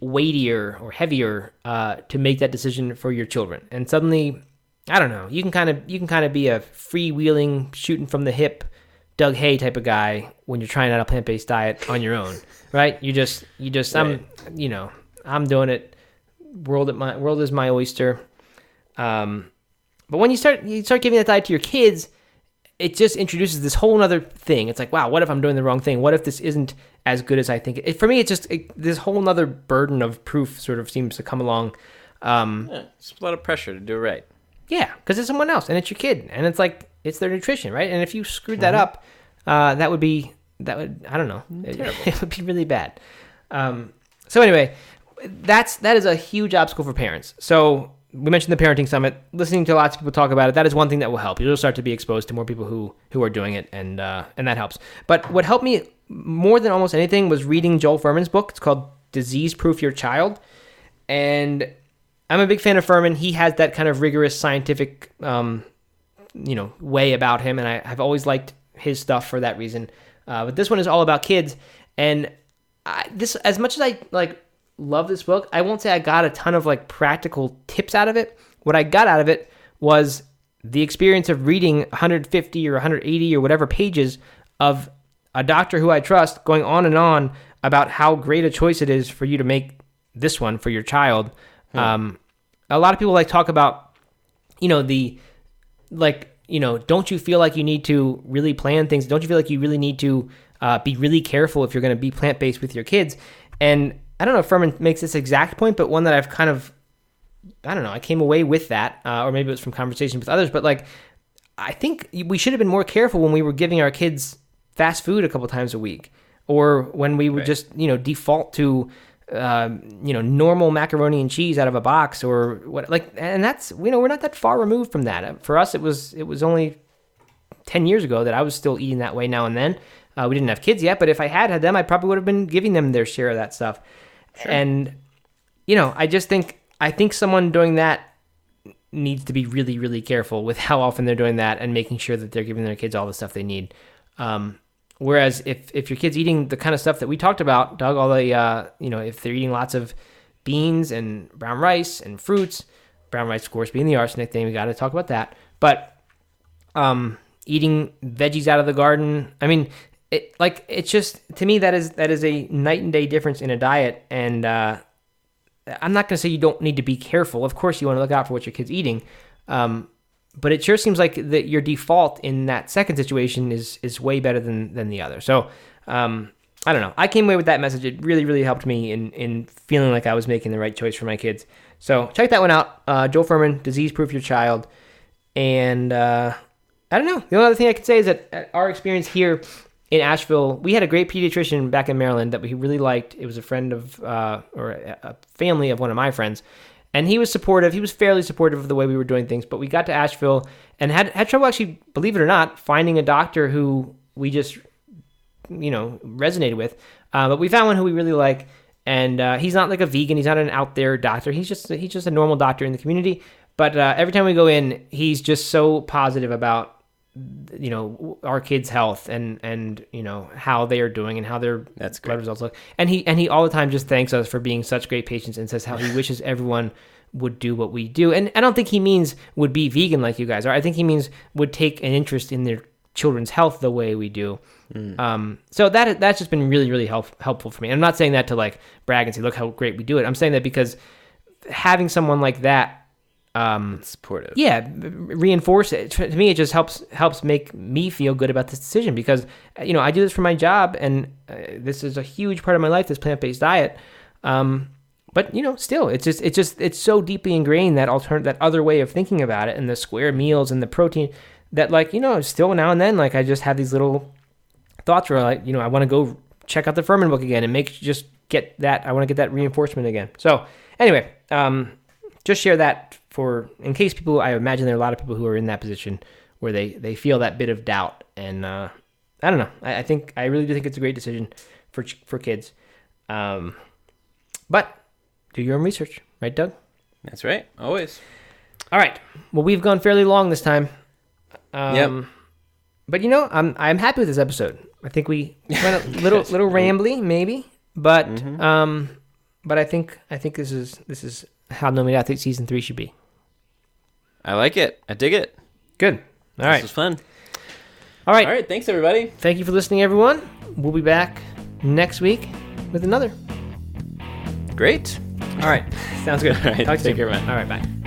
weightier or heavier uh, to make that decision for your children. And suddenly, I don't know, you can kind of you can kind of be a freewheeling, shooting from the hip, Doug Hay type of guy when you're trying out a plant based diet on your own, right? You just you just right. I'm you know I'm doing it. World at my world is my oyster. Um, but when you start you start giving that diet to your kids, it just introduces this whole other thing. It's like, wow, what if I'm doing the wrong thing? What if this isn't as good as I think? It, for me, it's just it, this whole other burden of proof sort of seems to come along. Um,
yeah, it's a lot of pressure to do it right.
Yeah, because it's someone else and it's your kid, and it's like it's their nutrition, right? And if you screwed that mm-hmm. up, uh, that would be that would I don't know, it, it, would be really bad. Um, so anyway, that's that is a huge obstacle for parents. So we mentioned the parenting summit. Listening to lots of people talk about it, that is one thing that will help. You'll start to be exposed to more people who who are doing it, and uh, and that helps. But what helped me more than almost anything was reading Joel Fuhrman's book. It's called Disease Proof Your Child, and I'm a big fan of Furman. He has that kind of rigorous scientific, um, you know, way about him, and I, have always liked his stuff for that reason. Uh, but this one is all about kids, and I, this as much as I like love this book. I won't say I got a ton of like practical tips out of it. What I got out of it was the experience of reading 150 or 180 or whatever pages of a doctor who I trust going on and on about how great a choice it is for you to make this one for your child. Hmm. Um, a lot of people like talk about, you know, the like, you know, don't you feel like you need to really plan things? Don't you feel like you really need to uh, be really careful if you're going to be plant based with your kids? And I don't know if Fuhrman makes this exact point, but one that I've kind of, I don't know, I came away with that, uh, or maybe it was from conversations with others, but like, I think we should have been more careful when we were giving our kids fast food a couple times a week, or when we would right. just, you know, default to, uh, you know, normal macaroni and cheese out of a box, or what, like, and that's, you know, we're not that far removed from that. For us, it was, it was only 10 years ago that I was still eating that way now and then. Uh, we didn't have kids yet, but if I had had them, I probably would have been giving them their share of that stuff. Sure. And you know, I just think I think someone doing that needs to be really really careful with how often they're doing that and making sure that they're giving their kids all the stuff they need. Um, whereas if if your kid's eating the kind of stuff that we talked about, Doug, all the uh, you know, if they're eating lots of beans and brown rice and fruits, brown rice of course being the arsenic thing, we got to talk about that. But um, eating veggies out of the garden, I mean, it like it's just to me that is that is a night and day difference in a diet. And uh, i'm not going to say you don't need to be careful. Of course you want to look out for what your kid's eating. Um, but it sure seems like that your default in that second situation is is way better than than the other. So um, i don't know. I came away with that message. It really really helped me in in feeling like i was making the right choice for my kids. So check that one out. Uh, joel fuhrman disease proof your child. And uh, i don't know. The only other thing i could say is that uh, our experience here in Asheville, we had a great pediatrician back in Maryland that we really liked. It was a friend of, uh, or a family of one of my friends. And he was supportive. He was fairly supportive of the way we were doing things. But we got to Asheville and had, had trouble actually, believe it or not, finding a doctor who we just, you know, resonated with. Uh, but we found one who we really like. And uh, he's not like a vegan. He's not an out there doctor. He's just he's just a normal doctor in the community. But uh, every time we go in, he's just so positive about you know our kids' health and and you know how they are doing and how their
That's
blood results look. And he and he all the time just thanks us for being such great patients and says how he wishes everyone would do what we do. And I don't think he means would be vegan like you guys are. I think he means would take an interest in their children's health the way we do. Um, so that that's just been really really help, helpful for me. I'm not saying that to like brag and say look how great we do it. I'm saying that because having someone like that um,
Supportive.
yeah reinforce it. To me it just helps helps make me feel good about this decision because uh, you know i do this for my job and uh, this is a huge part of my life this plant-based diet. Um, but you know still it's just it's just it's so deeply ingrained that altern that other way of thinking about it and the square meals and the protein that like you know still now and then like i just have these little thoughts where like you know i want to go check out the Fuhrman book again and make just get that i want to get that reinforcement again. So anyway um just share that for in case people i imagine there are a lot of people who are in that position where they they feel that bit of doubt and uh i don't know i, I think i really do think it's a great decision for for kids um but do your own research right doug
That's right. Always.
all right well we've gone fairly long this time um
Yep.
but you know i'm i'm happy with this episode i think we went a little little rambly maybe but
Mm-hmm.
um but i think i think this is this is how no I think season three should be
I like it. I dig it.
good all
This
right
was fun.
all right
All right. Thanks, everybody.
thank you for listening everyone we'll be back next week with another
Great.
all right sounds good
All right,
Talk to you
take
soon.
care, man.
all right bye